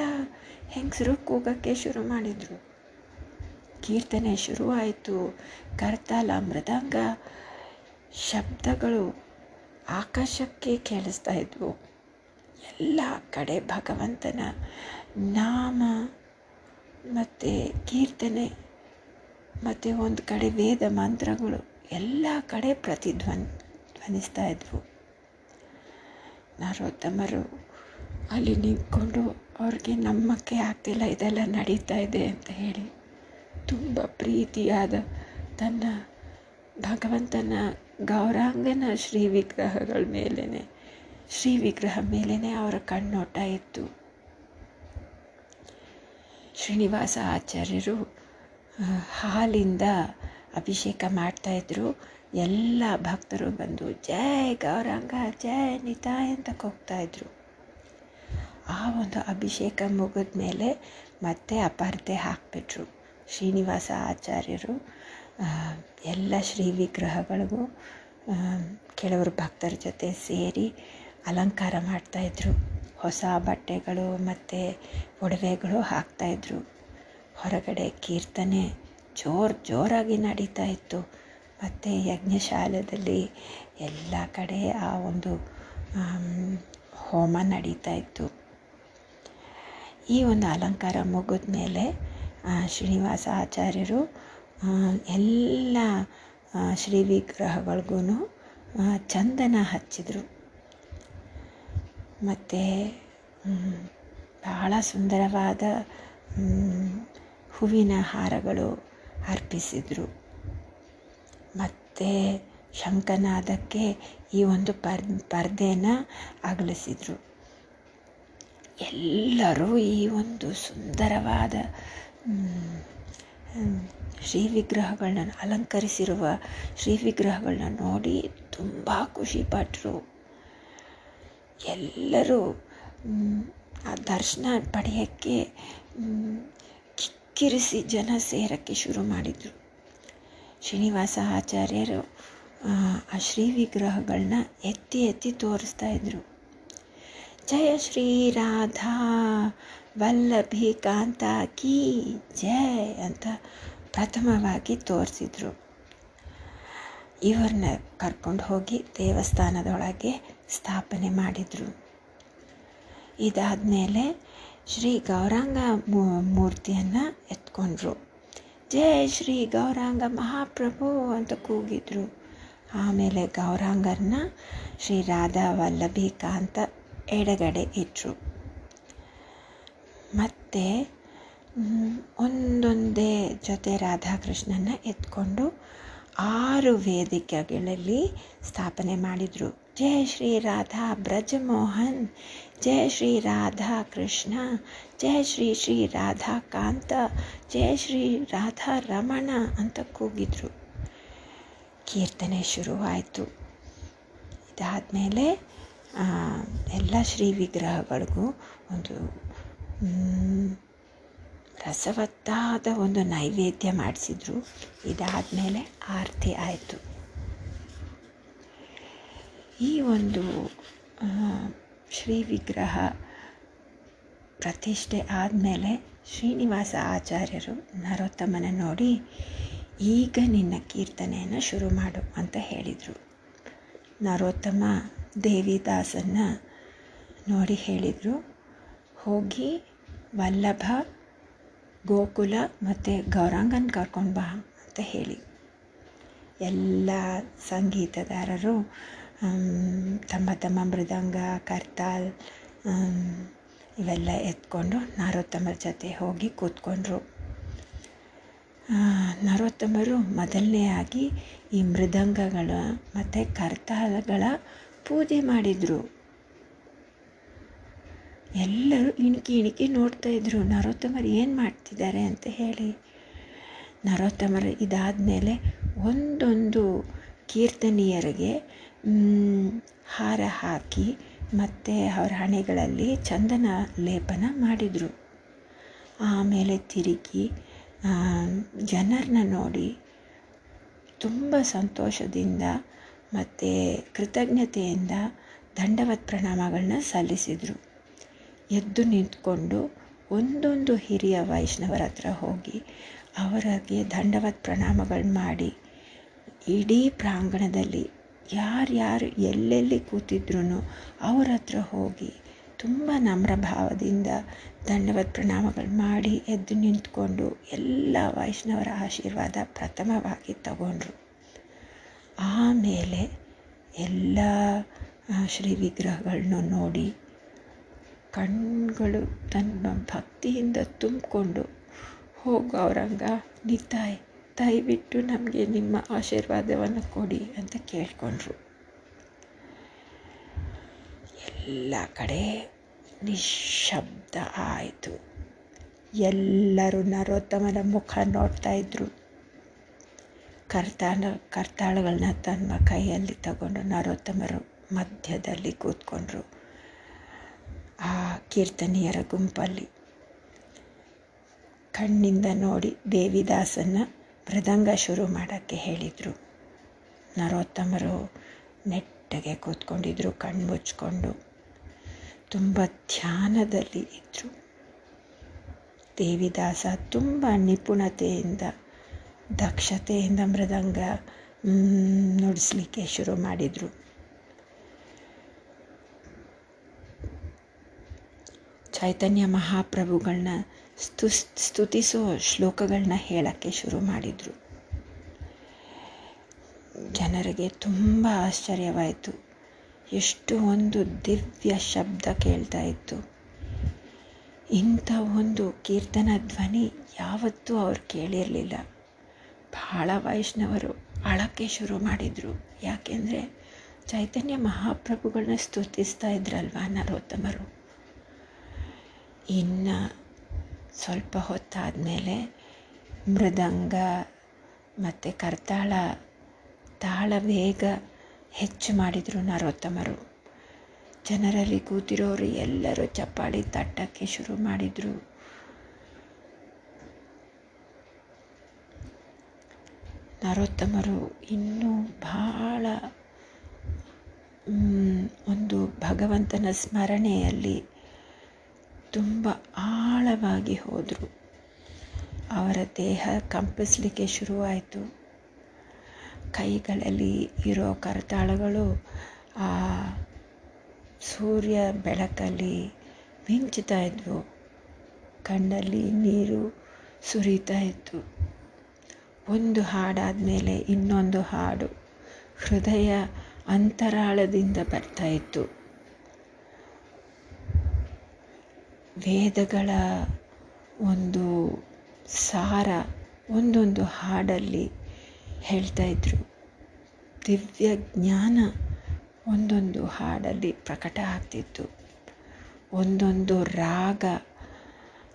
ಹೆಂಗಸರು ಕೂಗೋಕ್ಕೆ ಶುರು ಮಾಡಿದರು. ಕೀರ್ತನೆ ಶುರುವಾಯಿತು ಕರ್ತಾಲ ಮೃದಂಗ ಶಬ್ದಗಳು ಆಕಾಶಕ್ಕೆ ಕೇಳಿಸ್ತಾ ಇದ್ವು. ಎಲ್ಲ ಕಡೆ ಭಗವಂತನ ನಾಮ ಮತ್ತು ಕೀರ್ತನೆ, ಮತ್ತು ಒಂದು ಕಡೆ ವೇದ ಮಂತ್ರಗಳು, ಎಲ್ಲ ಕಡೆ ಪ್ರತಿಧ್ವನ್, ಧ್ವನಿಸ್ತಾ ಇದ್ವು. ನರೋತ್ತಮರು ಅಲ್ಲಿ ನಿಂತ್ಕೊಂಡು ಅವ್ರಿಗೆ ನಮ್ಮಕ್ಕೆ ಆಗ್ತಿಲ್ಲ, ಇದೆಲ್ಲ ನಡೀತಾ ಇದೆ ಅಂತ ಹೇಳಿ ತುಂಬ ಪ್ರೀತಿಯಾದ ತನ್ನ ಭಗವಂತನ ಗೌರಾಂಗನ ಶ್ರೀ ವಿಗ್ರಹಗಳ ಮೇಲೇ ಶ್ರೀ ವಿಗ್ರಹ ಮೇಲೇ ಅವರ ಕಣ್ಣೋಟ ಇತ್ತು. ಶ್ರೀನಿವಾಸ ಆಚಾರ್ಯರು ಹಾಲಿಂದ ಅಭಿಷೇಕ ಮಾಡ್ತಾಯಿದ್ರು ಎಲ್ಲ ಭಕ್ತರು ಬಂದು ಜಯ ಗೌರಾಂಗ ಜಯ ನಿತಾಯ್ ಅಂತ ಕೂಗ್ತಾಯಿದ್ರು ಆ ಒಂದು ಅಭಿಷೇಕ ಮುಗಿದ ಮೇಲೆ ಮತ್ತೆ ಅಪರ್ಧೆ ಹಾಕಿಬಿಟ್ರು ಶ್ರೀನಿವಾಸ ಆಚಾರ್ಯರು. ಎಲ್ಲ ಶ್ರೀ ವಿಗ್ರಹಗಳಿಗೂ ಕೆಲವರು ಭಕ್ತರ ಜೊತೆ ಸೇರಿ ಅಲಂಕಾರ ಮಾಡ್ತಾಯಿದ್ರು ಹೊಸ ಬಟ್ಟೆಗಳು ಮತ್ತು ಒಡವೆಗಳು ಹಾಕ್ತಾಯಿದ್ರು ಹೊರಗಡೆ ಕೀರ್ತನೆ ಜೋರು ಜೋರಾಗಿ ನಡೀತಾ ಇತ್ತು. ಮತ್ತು ಯಜ್ಞಶಾಲೆಯಲ್ಲಿ ಎಲ್ಲ ಕಡೆ ಆ ಒಂದು ಹೋಮ ನಡೀತಾ ಇತ್ತು. ಈ ಒಂದು ಅಲಂಕಾರ ಮುಗಿದ ಮೇಲೆ ಶ್ರೀನಿವಾಸ ಆಚಾರ್ಯರು ಎಲ್ಲ ಶ್ರೀ ವಿಗ್ರಹಗಳಿಗೂ ಚಂದನ ಹಚ್ಚಿದರು. ಮತ್ತು ಬಹಳ ಸುಂದರವಾದ ಹೂವಿನ ಹಾರಗಳು ಅರ್ಪಿಸಿದರು. ಮತ್ತು ಶಂಕನಾದಕ್ಕೆ ಈ ಒಂದು ಪರ್, ಪರ್ದೆನ ಅಗಲಿಸಿದರು. ಎಲ್ಲರೂ ಈ ಒಂದು ಸುಂದರವಾದ ಶ್ರೀ ವಿಗ್ರಹಗಳನ್ನ ಅಲಂಕರಿಸಿರುವ ಶ್ರೀ ವಿಗ್ರಹಗಳನ್ನ ನೋಡಿ ತುಂಬ ಖುಷಿಪಟ್ಟರು ಎಲ್ಲರೂ ಆ ದರ್ಶನ ಪಡೆಯೋಕ್ಕೆ ಕಿಕ್ಕಿರಿಸಿ ಜನ ಸೇರೋಕ್ಕೆ ಶುರು ಮಾಡಿದರು. ಶ್ರೀನಿವಾಸ ಆಚಾರ್ಯರು, ಆ ಶ್ರೀ ವಿಗ್ರಹಗಳನ್ನ ಎತ್ತಿ ಎತ್ತಿ ತೋರಿಸ್ತಾ ಇದ್ರು. ಜಯ ಶ್ರೀ ರಾಧಾ, ವಲ್ಲಭಿ ಕಾಂತ ಕೀ ಜಯ ಅಂತ ಪ್ರಥಮವಾಗಿ ತೋರಿಸಿದ್ರು. ಇವ್ರನ್ನ ಕರ್ಕೊಂಡು ಹೋಗಿ ದೇವಸ್ಥಾನದೊಳಗೆ ಸ್ಥಾಪನೆ ಮಾಡಿದರು. ಇದಾದ ಮೇಲೆ ಶ್ರೀ ಗೌರಾಂಗ ಮೂರ್ತಿಯನ್ನು ಎತ್ಕೊಂಡ್ರು. ಜಯ ಶ್ರೀ ಗೌರಾಂಗ ಮಹಾಪ್ರಭು ಅಂತ ಕೂಗಿದ್ರು. ಆಮೇಲೆ ಗೌರಾಂಗರನ್ನ ಶ್ರೀ ರಾಧಾ ವಲ್ಲಭಿ ಅಂತ ಎಡಗಡೆ ಇಟ್ಟರು ಮತ್ತು ಒಂದೊಂದೇ ಜೊತೆ ರಾಧಾಕೃಷ್ಣನ ಎತ್ಕೊಂಡು ಆರು ವೇದಿಕೆಗಳಲ್ಲಿ ಸ್ಥಾಪನೆ ಮಾಡಿದರು. ಜಯ ಶ್ರೀ ರಾಧಾ ಬ್ರಜಮೋಹನ್ ಜಯ ಶ್ರೀ ರಾಧಾ ಕೃಷ್ಣ ಜಯ ಶ್ರೀ ಶ್ರೀ ರಾಧಾ ಕಾಂತ ಜಯ ಶ್ರೀ ರಾಧಾ ರಮಣ ಅಂತ ಕೂಗಿದ್ರು. ಕೀರ್ತನೆ ಶುರುವಾಯಿತು. ಇದಾದಮೇಲೆ ಎಲ್ಲ ಶ್ರೀ ವಿಗ್ರಹಗಳಿಗೂ ಒಂದು ರಸವತ್ತಾದ ಒಂದು ನೈವೇದ್ಯ ಮಾಡಿಸಿದ್ರು. ಇದಾದಮೇಲೆ ಆರತಿ ಆಯಿತು. ಈ ಒಂದು ಶ್ರೀ ವಿಗ್ರಹ ಪ್ರತಿಷ್ಠೆ ಆದಮೇಲೆ ಶ್ರೀನಿವಾಸ ಆಚಾರ್ಯರು ನರೋತ್ತಮನ ನೋಡಿ, ಈಗ ನಿನ್ನ ಕೀರ್ತನೆಯನ್ನು ಶುರು ಮಾಡು ಅಂತ ಹೇಳಿದರು. ನರೋತ್ತಮ ದೇವಿದಾಸನ್ನು ನೋಡಿ ಹೇಳಿದರು. ಹೋಗಿ ವಲ್ಲಭ ಗೋಕುಲ ಮತ್ತು ಗೌರಾಂಗನ ಕರ್ಕೊಂಡು ಬಾ ಅಂತ ಹೇಳಿ. ಎಲ್ಲ ಸಂಗೀತಗಾರರು ತಮ್ಮ ತಮ್ಮ ಮೃದಂಗ, ಕರ್ತಾಲ್ ಇವೆಲ್ಲ ಎತ್ಕೊಂಡು ನರೋತ್ತಮರ ಜೊತೆ ಹೋಗಿ ಕೂತ್ಕೊಂಡ್ರು. ನರೋತ್ತಮರು ಆಗಿ ಈ ಮೃದಂಗಗಳ ಮತ್ತು ಕರ್ತಾಲಗಳ ಪೂಜೆ ಮಾಡಿದರು. ಎಲ್ಲರೂ ಇಣುಕಿ ಇಣುಕಿ ನೋಡ್ತಾ ಇದ್ದರು ನರೋತ್ತಮರು ಏನು ಮಾಡ್ತಿದ್ದಾರೆ ಅಂತ ಹೇಳಿ. ನರೋತ್ತಮರು ಇದಾದಮೇಲೆ ಒಂದೊಂದು ಕೀರ್ತನೀಯರಿಗೆ ಹಾರ ಹಾಕಿ ಮತ್ತು ಅವರ ಹಣೆಗಳಲ್ಲಿ ಚಂದನ ಲೇಪನ ಮಾಡಿದರು. ಆಮೇಲೆ ತಿರುಗಿ ಜನರನ್ನ ನೋಡಿ ತುಂಬ ಸಂತೋಷದಿಂದ ಮತ್ತು ಕೃತಜ್ಞತೆಯಿಂದ ದಂಡವತ್ ಪ್ರಣಾಮಗಳನ್ನ ಸಲ್ಲಿಸಿದರು. ಎದ್ದು ನಿಂತ್ಕೊಂಡು ಒಂದೊಂದು ಹಿರಿಯ ವೈಷ್ಣವರ ಹತ್ರ ಹೋಗಿ ಅವರಿಗೆ ದಂಡವತ್ ಪ್ರಣಾಮಗಳು ಮಾಡಿ. ಇಡೀ ಪ್ರಾಂಗಣದಲ್ಲಿ ಯಾರ್ಯಾರು ಎಲ್ಲೆಲ್ಲಿ ಕೂತಿದ್ರು ಅವರ ಹತ್ರ ಹೋಗಿ ತುಂಬ ನಮ್ರ ಭಾವದಿಂದ ದಂಡವತ್ ಪ್ರಣಾಮಗಳು ಮಾಡಿ ಎದ್ದು ನಿಂತ್ಕೊಂಡು ಎಲ್ಲ ವೈಷ್ಣವರ ಆಶೀರ್ವಾದ ಪ್ರಥಮವಾಗಿ ತಗೊಂಡ್ರು. ಆಮೇಲೆ ಎಲ್ಲ ಶ್ರೀ ವಿಗ್ರಹಗಳನ್ನು ನೋಡಿ ಕಣ್ಗಳು ತನ್ನ ಭಕ್ತಿಯಿಂದ ತುಂಬಿಕೊಂಡು ಹೋಗು ಅವರಂಗ ತಾಯಿ ದಯವಿಟ್ಟು ನಮಗೆ ನಿಮ್ಮ ಆಶೀರ್ವಾದವನ್ನು ಕೊಡಿ ಅಂತ ಕೇಳಿಕೊಂಡ್ರು. ಎಲ್ಲ ಕಡೆ ನಿಶಬ್ದ ಆಯಿತು. ಎಲ್ಲರೂ ನರೋತ್ತಮನ ಮುಖ ನೋಡ್ತಾ ಇದ್ರು. ಕರ್ತಾಳ ಕರ್ತಾಳಗಳನ್ನ ತನ್ನ ಕೈಯಲ್ಲಿ ತಗೊಂಡು ನರೋತ್ತಮರು ಮಧ್ಯದಲ್ಲಿ ಕೂತ್ಕೊಂಡ್ರು. ಆ ಕೀರ್ತನೆಯರ ಗುಂಪಲ್ಲಿ. ಕಣ್ಣಿಂದ ನೋಡಿ ದೇವಿದಾಸನ್ನ ಮೃದಂಗ ಶುರು ಮಾಡೋಕ್ಕೆ ಹೇಳಿದರು. ನರೋತ್ತಮರು ನೆಟ್ಟಗೆ ಕೂತ್ಕೊಂಡಿದ್ರು ಕಣ್ಣು ಮುಚ್ಕೊಂಡು. ತುಂಬ ಧ್ಯಾನದಲ್ಲಿ ಇದ್ದರು ದೇವಿದಾಸ ತುಂಬ ನಿಪುಣತೆಯಿಂದ, ದಕ್ಷತೆಯಿಂದ ಮೃದಂಗ ನುಡಿಸ್ಲಿಕ್ಕೆ ಶುರು ಮಾಡಿದರು. ಚೈತನ್ಯ ಮಹಾಪ್ರಭುಗಳನ್ನ ಸ್ತು ಸ್ತುತಿಸೋ ಶ್ಲೋಕಗಳನ್ನ ಹೇಳೋಕ್ಕೆ ಶುರು ಮಾಡಿದರು. ಜನರಿಗೆ ತುಂಬ ಆಶ್ಚರ್ಯವಾಯಿತು. ಎಷ್ಟು ಒಂದು ದಿವ್ಯ ಶಬ್ದ ಕೇಳ್ತಾ ಇತ್ತು. ಇಂಥ ಒಂದು ಕೀರ್ತನ ಧ್ವನಿ ಯಾವತ್ತೂ ಅವ್ರು ಕೇಳಿರಲಿಲ್ಲ. ಬಹಳ ವೈಷ್ಣವರು ಅಳಕ್ಕೆ ಶುರು ಮಾಡಿದರು. ಯಾಕೆಂದರೆ ಚೈತನ್ಯ ಮಹಾಪ್ರಭುಗಳನ್ನ ಸ್ತುತಿಸ್ತಾ ಇದ್ರಲ್ವ ನರೋತ್ತಮರು? ಇನ್ನು ಸ್ವಲ್ಪ ಹೊತ್ತಾದ ಮೇಲೆ ಮೃದಂಗ ಮತ್ತು ಕರ್ತಾಳ ತಾಳ ವೇಗ ಹೆಚ್ಚು ಮಾಡಿದರು ನರೋತ್ತಮರು. ಜನರಲ್ಲಿ ಕೂತಿರೋರು ಎಲ್ಲರೂ ಚಪ್ಪಾಳಿ ತಟ್ಟಕ್ಕೆ ಶುರು ಮಾಡಿದರು. ನರೋತ್ತಮರು ಇನ್ನೂ ಬಹಳ ಒಂದು ಭಗವಂತನ ಸ್ಮರಣೆಯಲ್ಲಿ ತುಂಬ ಆಳವಾಗಿ ಹೋದರು. ಅವರ ದೇಹ ಕಂಪಿಸಲಿಕ್ಕೆ ಶುರುವಾಯಿತು. ಕೈಗಳಲ್ಲಿ ಇರೋ ಕರತಾಳಗಳು ಆ ಸೂರ್ಯ ಬೆಳಕಲ್ಲಿ ಮಿಂಚುತ್ತಾ ಇದ್ವು. ಕಣ್ಣಲ್ಲಿ ನೀರು ಸುರಿತಾ ಇತ್ತು. ಒಂದು ಹಾಡಾದ ಮೇಲೆ ಇನ್ನೊಂದು ಹಾಡು ಹೃದಯ ಅಂತರಾಳದಿಂದ ಬರ್ತಾ ಇತ್ತು. ವೇದಗಳ ಒಂದು ಸಾರ, ಒಂದೊಂದು ಹಾಡಲ್ಲಿ ಹೇಳ್ತಾ ಇದ್ರು. ದಿವ್ಯ ಜ್ಞಾನ ಒಂದೊಂದು ಹಾಡಲ್ಲಿ ಪ್ರಕಟ ಆಗ್ತಿತ್ತು. ಒಂದೊಂದು ರಾಗ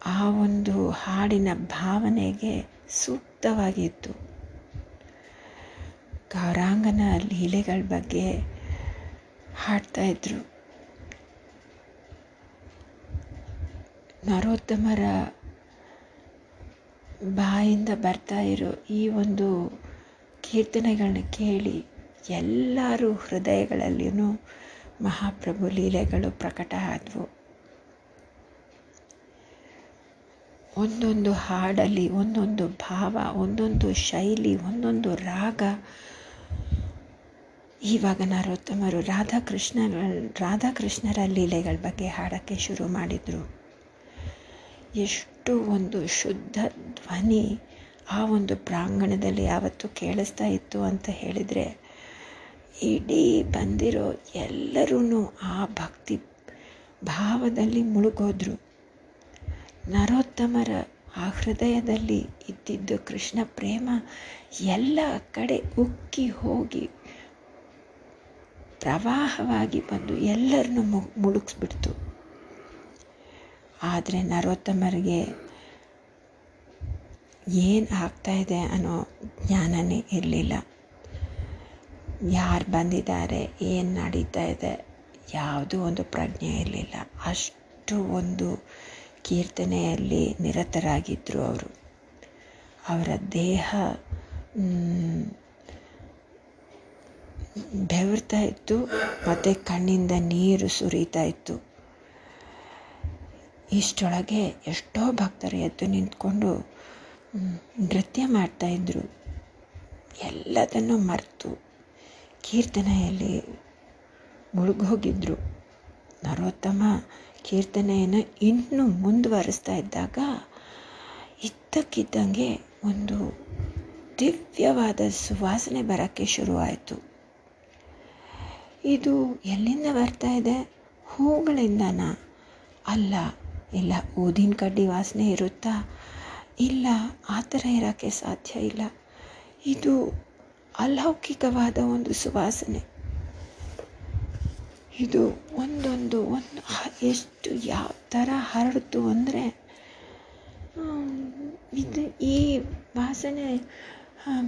ಆ ಒಂದು ಹಾಡಿನ ಭಾವನೆಗೆ ಸೂಕ್ತವಾಗಿತ್ತು. ಗೌರಾಂಗನ ಲೀಲೆಗಳ ಬಗ್ಗೆ ಹಾಡ್ತಾ ಇದ್ರು. ನರೋತ್ತಮರ ಬಾಯಿಂದ ಬರ್ತಾ ಇರೋ ಈ ಒಂದು ಕೀರ್ತನೆಗಳನ್ನ ಕೇಳಿ ಎಲ್ಲರೂ ಹೃದಯಗಳಲ್ಲಿಯೂ ಮಹಾಪ್ರಭು ಲೀಲೆಗಳು ಪ್ರಕಟ ಆದವು. ಒಂದೊಂದು ಹಾಡಲ್ಲಿ ಒಂದೊಂದು ಭಾವ, ಒಂದೊಂದು ಶೈಲಿ, ಒಂದೊಂದು ರಾಗ. ಇವಾಗ ನರೋತ್ತಮರು ರಾಧಾಕೃಷ್ಣ ರಾಧಾಕೃಷ್ಣರ ಲೀಲೆಗಳ ಬಗ್ಗೆ ಹಾಡೋಕ್ಕೆ ಶುರು ಮಾಡಿದರು. ಎಷ್ಟು ಒಂದು ಶುದ್ಧ ಧ್ವನಿ ಆ ಒಂದು ಪ್ರಾಂಗಣದಲ್ಲಿ ಯಾವತ್ತೂ ಕೇಳಿಸ್ತಾ ಇತ್ತು ಅಂತ ಹೇಳಿದರೆ, ಇಡೀ ಬಂದಿರೋ ಎಲ್ಲರೂ ಆ ಭಕ್ತಿ ಭಾವದಲ್ಲಿ ಮುಳುಗೋದ್ರು. ನರೋತ್ತಮರ ಆ ಹೃದಯದಲ್ಲಿ ಇದ್ದಿದ್ದು ಕೃಷ್ಣ ಪ್ರೇಮ ಎಲ್ಲ ಕಡೆ ಉಕ್ಕಿ ಹೋಗಿ ಪ್ರವಾಹವಾಗಿ ಬಂದು ಎಲ್ಲರನ್ನು ಮುಳುಗಿಸ್ಬಿಡ್ತು. ಆದರೆ ನರೋತ್ತಮರಿಗೆ ಏನು ಆಗ್ತಾಯಿದೆ ಅನ್ನೋ ಜ್ಞಾನವೇ ಇರಲಿಲ್ಲ. ಯಾರು ಬಂದಿದ್ದಾರೆ, ಏನು ನಡೀತಾ ಇದೆ, ಯಾವುದೂ ಒಂದು ಪ್ರಜ್ಞೆ ಇರಲಿಲ್ಲ. ಅಷ್ಟು ಒಂದು ಕೀರ್ತನೆಯಲ್ಲಿ ನಿರತರಾಗಿದ್ದರು ಅವರು. ಅವರ ದೇಹ ಬೆವರ್ತಾ ಇತ್ತು, ಮತ್ತು ಕಣ್ಣಿಂದ ನೀರು ಸುರಿತಾ ಇತ್ತು. ಇಷ್ಟೊಳಗೆ ಎಷ್ಟೋ ಭಕ್ತರು ಎದ್ದು ನಿಂತ್ಕೊಂಡು ನೃತ್ಯ ಮಾಡ್ತಾಯಿದ್ರು ಎಲ್ಲದನ್ನು ಮರೆತು ಕೀರ್ತನೆಯಲ್ಲಿ ಮುಳುಗೋಗಿದ್ರು ನರೋತ್ತಮ ಕೀರ್ತನೆಯನ್ನು ಇನ್ನೂ ಮುಂದುವರಿಸ್ತಾ ಇದ್ದಾಗ ಇದ್ದಕ್ಕಿದ್ದಂಗೆ ಒಂದು ದಿವ್ಯವಾದ ಸುವಾಸನೆ ಬರೋಕ್ಕೆ ಶುರುವಾಯಿತು. ಇದು ಎಲ್ಲಿಂದ ಬರ್ತಾ ಇದೆ? ಹೂಗಳಿಂದನಾ? ಅಲ್ಲ ಇಲ್ಲ ಊದಿನ ಕಡ್ಡಿ ವಾಸನೆ ಇರುತ್ತಾ? ಇಲ್ಲ, ಆ ಥರ ಇರೋಕ್ಕೆ ಸಾಧ್ಯ ಇಲ್ಲ. ಇದು ಅಲೌಕಿಕವಾದ ಒಂದು ಸುವಾಸನೆ. ಇದು ಒಂದೊಂದು ಒಂದು ಎಷ್ಟು ಯಾವ ಥರ ಹರಡ್ತು ಅಂದರೆ ಇದು ಈ ವಾಸನೆ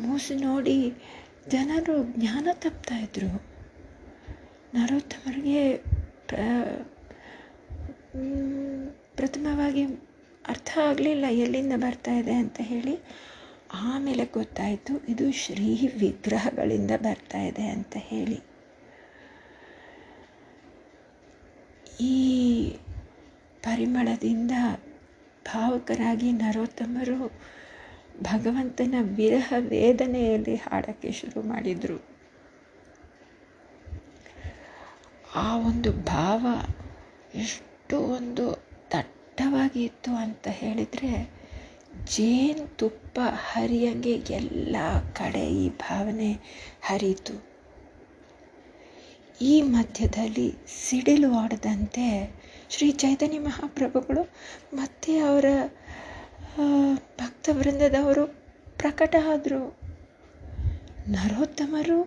ಮೂಸು ನೋಡಿ ಜನರು ಜ್ಞಾನ ತಪ್ತಾಯಿದ್ರು ನರೋತ್ತಮರಿಗೆ ಪ್ರಥಮವಾಗಿ ಅರ್ಥ ಆಗಲಿಲ್ಲ, ಎಲ್ಲಿಂದ ಬರ್ತಾ ಇದೆ ಅಂತ ಹೇಳಿ ಆಮೇಲೆ ಗೊತ್ತಾಯಿತು, ಇದು ಶ್ರೀ ವಿಗ್ರಹಗಳಿಂದ ಬರ್ತಾ ಇದೆ ಅಂತ ಹೇಳಿ. ಈ ಪರಿಮಳದಿಂದ ಭಾವಕರಾಗಿ ನರೋತ್ತಮರು ಭಗವಂತನ ವಿರಹ ವೇದನೆಯಲ್ಲಿ ಹಾಡಕ್ಕೆ ಶುರು ಮಾಡಿದರು. ಆ ಒಂದು ಭಾವ ಎಷ್ಟು ಒಂದು ದಟ್ಟವಾಗಿ ಇತ್ತು ಅಂತ ಹೇಳಿದರೆ ಜೇನುತುಪ್ಪ ಹರಿಯಂಗೆ ಎಲ್ಲ ಕಡೆ ಈ ಭಾವನೆ ಹರಿಯಿತು. ಈ ಮಧ್ಯದಲ್ಲಿ ಸಿಡಿಲು ಆಡದಂತೆ ಶ್ರೀ ಚೈತನ್ಯ ಮಹಾಪ್ರಭುಗಳು ಮತ್ತೆ ಅವರ ಭಕ್ತವೃಂದದವರು ಪ್ರಕಟ ಆದರು. ನರೋತ್ತಮರು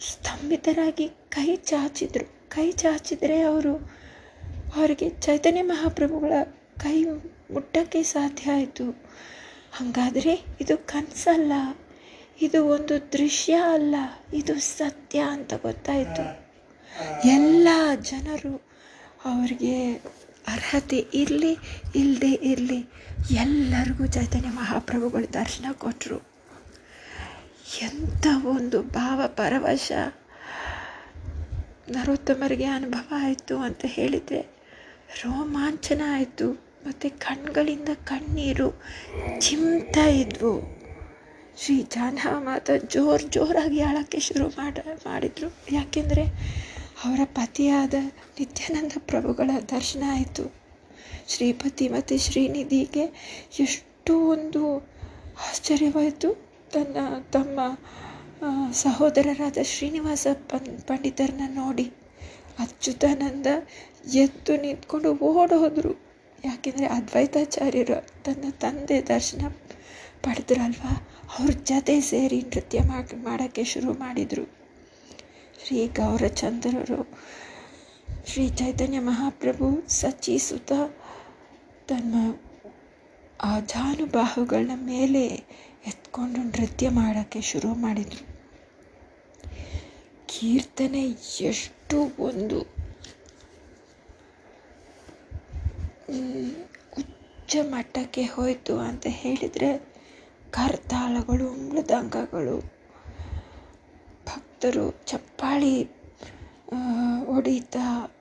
ಸ್ತಂಭಿತರಾಗಿ ಕೈ ಚಾಚಿದರು. ಕೈ ಚಾಚಿದರೆ ಅವರು ಅವರಿಗೆ ಚೈತನ್ಯ ಮಹಾಪ್ರಭುಗಳ ಕೈ ಮುಟ್ಟಕ್ಕೆ ಸಾಧ್ಯ ಆಯಿತು. ಹಾಗಾದರೆ ಇದು ಕನಸಲ್ಲ, ಇದು ಒಂದು ದೃಶ್ಯ ಅಲ್ಲ, ಇದು ಸತ್ಯ ಅಂತ ಗೊತ್ತಾಯಿತು. ಎಲ್ಲ ಜನರು ಅವರಿಗೆ ಅರ್ಹತೆ ಇರಲಿ ಇಲ್ಲದೆ ಇರಲಿ, ಎಲ್ಲರಿಗೂ ಚೈತನ್ಯ ಮಹಾಪ್ರಭುಗಳು ದರ್ಶನ ಕೊಟ್ಟರು ಎಂಥ ಒಂದು ಭಾವ ಪರವಶ ನರೋತ್ತಮರಿಗೆ ಅನುಭವ ಆಯಿತು ಅಂತ ಹೇಳಿದರೆ ರೋಮಾಂಚನ ಆಯಿತು ಮತ್ತು ಕಣ್ಗಳಿಂದ ಕಣ್ಣೀರು ಚಿಮ್ತಾ ಇದ್ವು. ಶ್ರೀ ಜಾಹ್ನವ ಮಾತ ಜೋರು ಜೋರಾಗಿ ಆಳಕ್ಕೆ ಶುರು ಮಾಡ, ಮಾಡಿದರು. ಯಾಕೆಂದರೆ ಅವರ ಪತಿಯಾದ ನಿತ್ಯಾನಂದ ಪ್ರಭುಗಳ ದರ್ಶನ ಆಯಿತು. ಶ್ರೀಪತಿ ಮತ್ತು ಶ್ರೀನಿಧಿಗೆ ಎಷ್ಟು ಒಂದು ಆಶ್ಚರ್ಯವಾಯಿತು. ತನ್ನ, ತಮ್ಮ ಸಹೋದರರಾದ ಶ್ರೀನಿವಾಸ ಪಂಡಿತರನ್ನ ನೋಡಿ ಅಚ್ಯುತಾನಂದ ಎದ್ದು ನಿಂತ್ಕೊಂಡು ಓಡೋದ್ರು. ಯಾಕೆಂದರೆ ಅದ್ವೈತಾಚಾರ್ಯರು ತನ್ನ ತಂದೆ ದರ್ಶನ ಪಡೆದ್ರಲ್ವಾ? ಅವ್ರ ಜೊತೆ ಸೇರಿ ನೃತ್ಯ ಮಾಡಿ, ಮಾಡೋಕ್ಕೆ ಶುರು ಮಾಡಿದರು. ಶ್ರೀ ಗೌರಚಂದ್ರರು ಶ್ರೀ ಚೈತನ್ಯ ಮಹಾಪ್ರಭು ಸಚಿಸುತ್ತ ತನ್ನ ಆ ಜಾನುಬಾಹುಗಳನ್ನ ಮೇಲೆ ಎತ್ಕೊಂಡು ನೃತ್ಯ ಮಾಡೋಕ್ಕೆ ಶುರು ಮಾಡಿದರು. ಕೀರ್ತನೆ ಎಷ್ಟು ಒಂದು ಉಚ್ಚ ಮಟ್ಟಕ್ಕೆ ಹೋಯಿತು ಅಂತ ಹೇಳಿದರೆ ಕರ್ತಾಳಗಳು, ಮೃದಂಗಗಳು, ಭಕ್ತರು ಚಪ್ಪಾಳಿ ಹೊಡೀತಾ,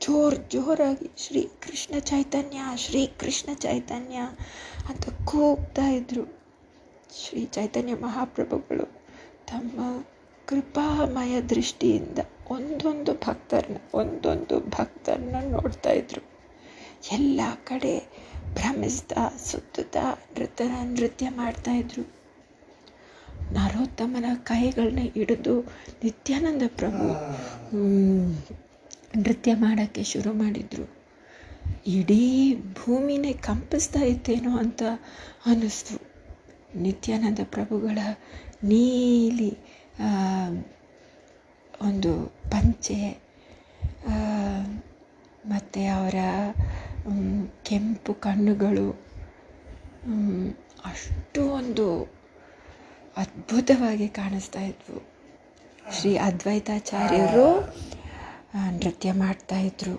ಜೋರು ಜೋರಾಗಿ ಶ್ರೀ ಕೃಷ್ಣ ಚೈತನ್ಯ, ಶ್ರೀ ಕೃಷ್ಣ ಚೈತನ್ಯ ಅಂತ ಕೂಗ್ತಾ ಇದ್ದರು ಶ್ರೀ ಚೈತನ್ಯ ಮಹಾಪ್ರಭುಗಳು. ತಮ್ಮ ಕೃಪಾಮಯ ದೃಷ್ಟಿಯಿಂದ ಒಂದೊಂದು ಭಕ್ತರನ್ನ ಒಂದೊಂದು ಭಕ್ತರನ್ನ ನೋಡ್ತಾ ಇದ್ರು. ಎಲ್ಲ ಕಡೆ ಭ್ರಮಿಸ್ತಾ, ಸುತ್ತುತ್ತಾ ನೃತ್ಯ ನೃತ್ಯ ಮಾಡ್ತಾಯಿದ್ರು ನರೋತ್ತಮನ ಕೈಗಳನ್ನ ಹಿಡಿದು ನಿತ್ಯಾನಂದ ಪ್ರಭು ನೃತ್ಯ ಮಾಡೋಕ್ಕೆ ಶುರು ಮಾಡಿದರು. ಇಡೀ ಭೂಮಿನೇ ಕಂಪಿಸ್ತಾ ಇತ್ತೇನೋ ಅಂತ ಅನ್ನಿಸ್ತು ನಿತ್ಯಾನಂದ ಪ್ರಭುಗಳ ನೀಲಿ ಒಂದು ಪಂಚೆ ಮತ್ತು ಅವರ ಕೆಂಪು ಕಣ್ಣುಗಳು ಅಷ್ಟು ಒಂದು ಅದ್ಭುತವಾಗಿ ಕಾಣಿಸ್ತಾ ಇದ್ವು. ಶ್ರೀ ಅದ್ವೈತಾಚಾರ್ಯರು ನೃತ್ಯ ಮಾಡ್ತಾಯಿದ್ರು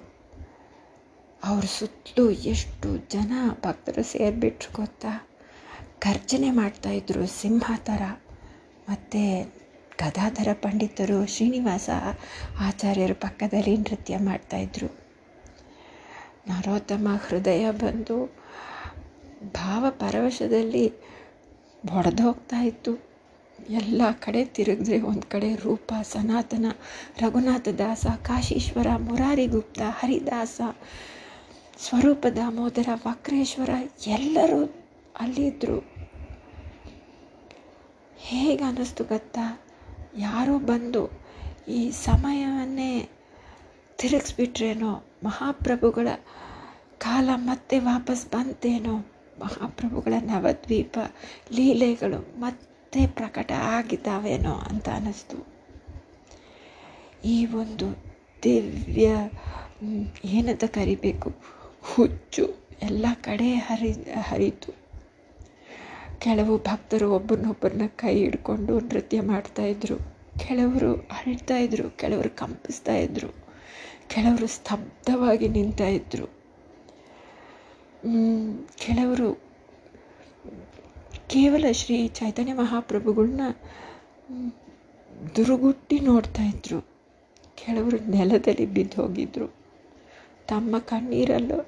ಅವ್ರ ಸುತ್ತಲೂ ಎಷ್ಟು ಜನ ಭಕ್ತರು ಸೇರಿಬಿಟ್ರು ಗೊತ್ತಾ? ಗರ್ಜನೆ ಇದ್ದರು ಸಿಂಹ ಥರ. ಮತ್ತು ಗದಾಧರ ಪಂಡಿತರು ಶ್ರೀನಿವಾಸ ಆಚಾರ್ಯರ ಪಕ್ಕದಲ್ಲಿ ನೃತ್ಯ ಮಾಡ್ತಾಯಿದ್ರು ನರೋತ್ತಮ ಹೃದಯ ಬಂದು ಭಾವ ಪರವಶದಲ್ಲಿ ಒಡೆದೋಗ್ತಾ ಇತ್ತು. ಎಲ್ಲ ಕಡೆ ತಿರುಗಿದ್ರೆ ಒಂದು ಕಡೆ ರೂಪ, ಸನಾತನ, ರಘುನಾಥ ದಾಸ, ಕಾಶೀಶ್ವರ, ಮುರಾರಿ ಗುಪ್ತ, ಹರಿದಾಸ ಸ್ವರೂಪ ದಾಮೋದರ ವಕ್ರೇಶ್ವರ ಎಲ್ಲರೂ ಅಲ್ಲಿದ್ದರು ಹೇಗೆ ಅನ್ನಿಸ್ತು ಗೊತ್ತಾ? ಯಾರೋ ಬಂದು ಈ ಸಮಯವನ್ನೇ ತಿರುಗಿಸ್ಬಿಟ್ರೇನೋ, ಮಹಾಪ್ರಭುಗಳ ಕಾಲ ಮತ್ತೆ ವಾಪಸ್ ಬಂತೇನೋ, ಮಹಾಪ್ರಭುಗಳ ನವದ್ವೀಪ ಲೀಲೆಗಳು ಮತ್ತೆ ಪ್ರಕಟ ಆಗಿದ್ದಾವೇನೋ ಅಂತ ಅನ್ನಿಸ್ತು. ಈ ಒಂದು ದಿವ್ಯ ಏನಂತ ಕರಿಬೇಕು? ಹುಚ್ಚು ಎಲ್ಲ ಕಡೆ ಹರಿ, ಹರಿತು. ಕೆಲವು ಭಕ್ತರು ಒಬ್ಬರನ್ನೊಬ್ಬರನ್ನ ಕೈ ಹಿಡ್ಕೊಂಡು ನೃತ್ಯ ಮಾಡ್ತಾಯಿದ್ರು ಕೆಲವರು ಅಳ್ತಾ ಇದ್ರು, ಕೆಲವರು ಕಂಪಿಸ್ತಾ ಇದ್ದರು ಕೆಲವರು ಸ್ತಬ್ಧವಾಗಿ ನಿಂತ ಇದ್ರು. ಕೆಲವರು ಕೇವಲ ಶ್ರೀ ಚೈತನ್ಯ ಮಹಾಪ್ರಭುಗಳನ್ನ ದುರುಗುಟ್ಟಿ ನೋಡ್ತಾ ಇದ್ದರು ಕೆಲವರು ನೆಲದಲ್ಲಿ ಬಿದ್ದು ಹೋಗಿದ್ರು. ತಮ್ಮ ಕಣ್ಣೀರಲ್ಲೂ,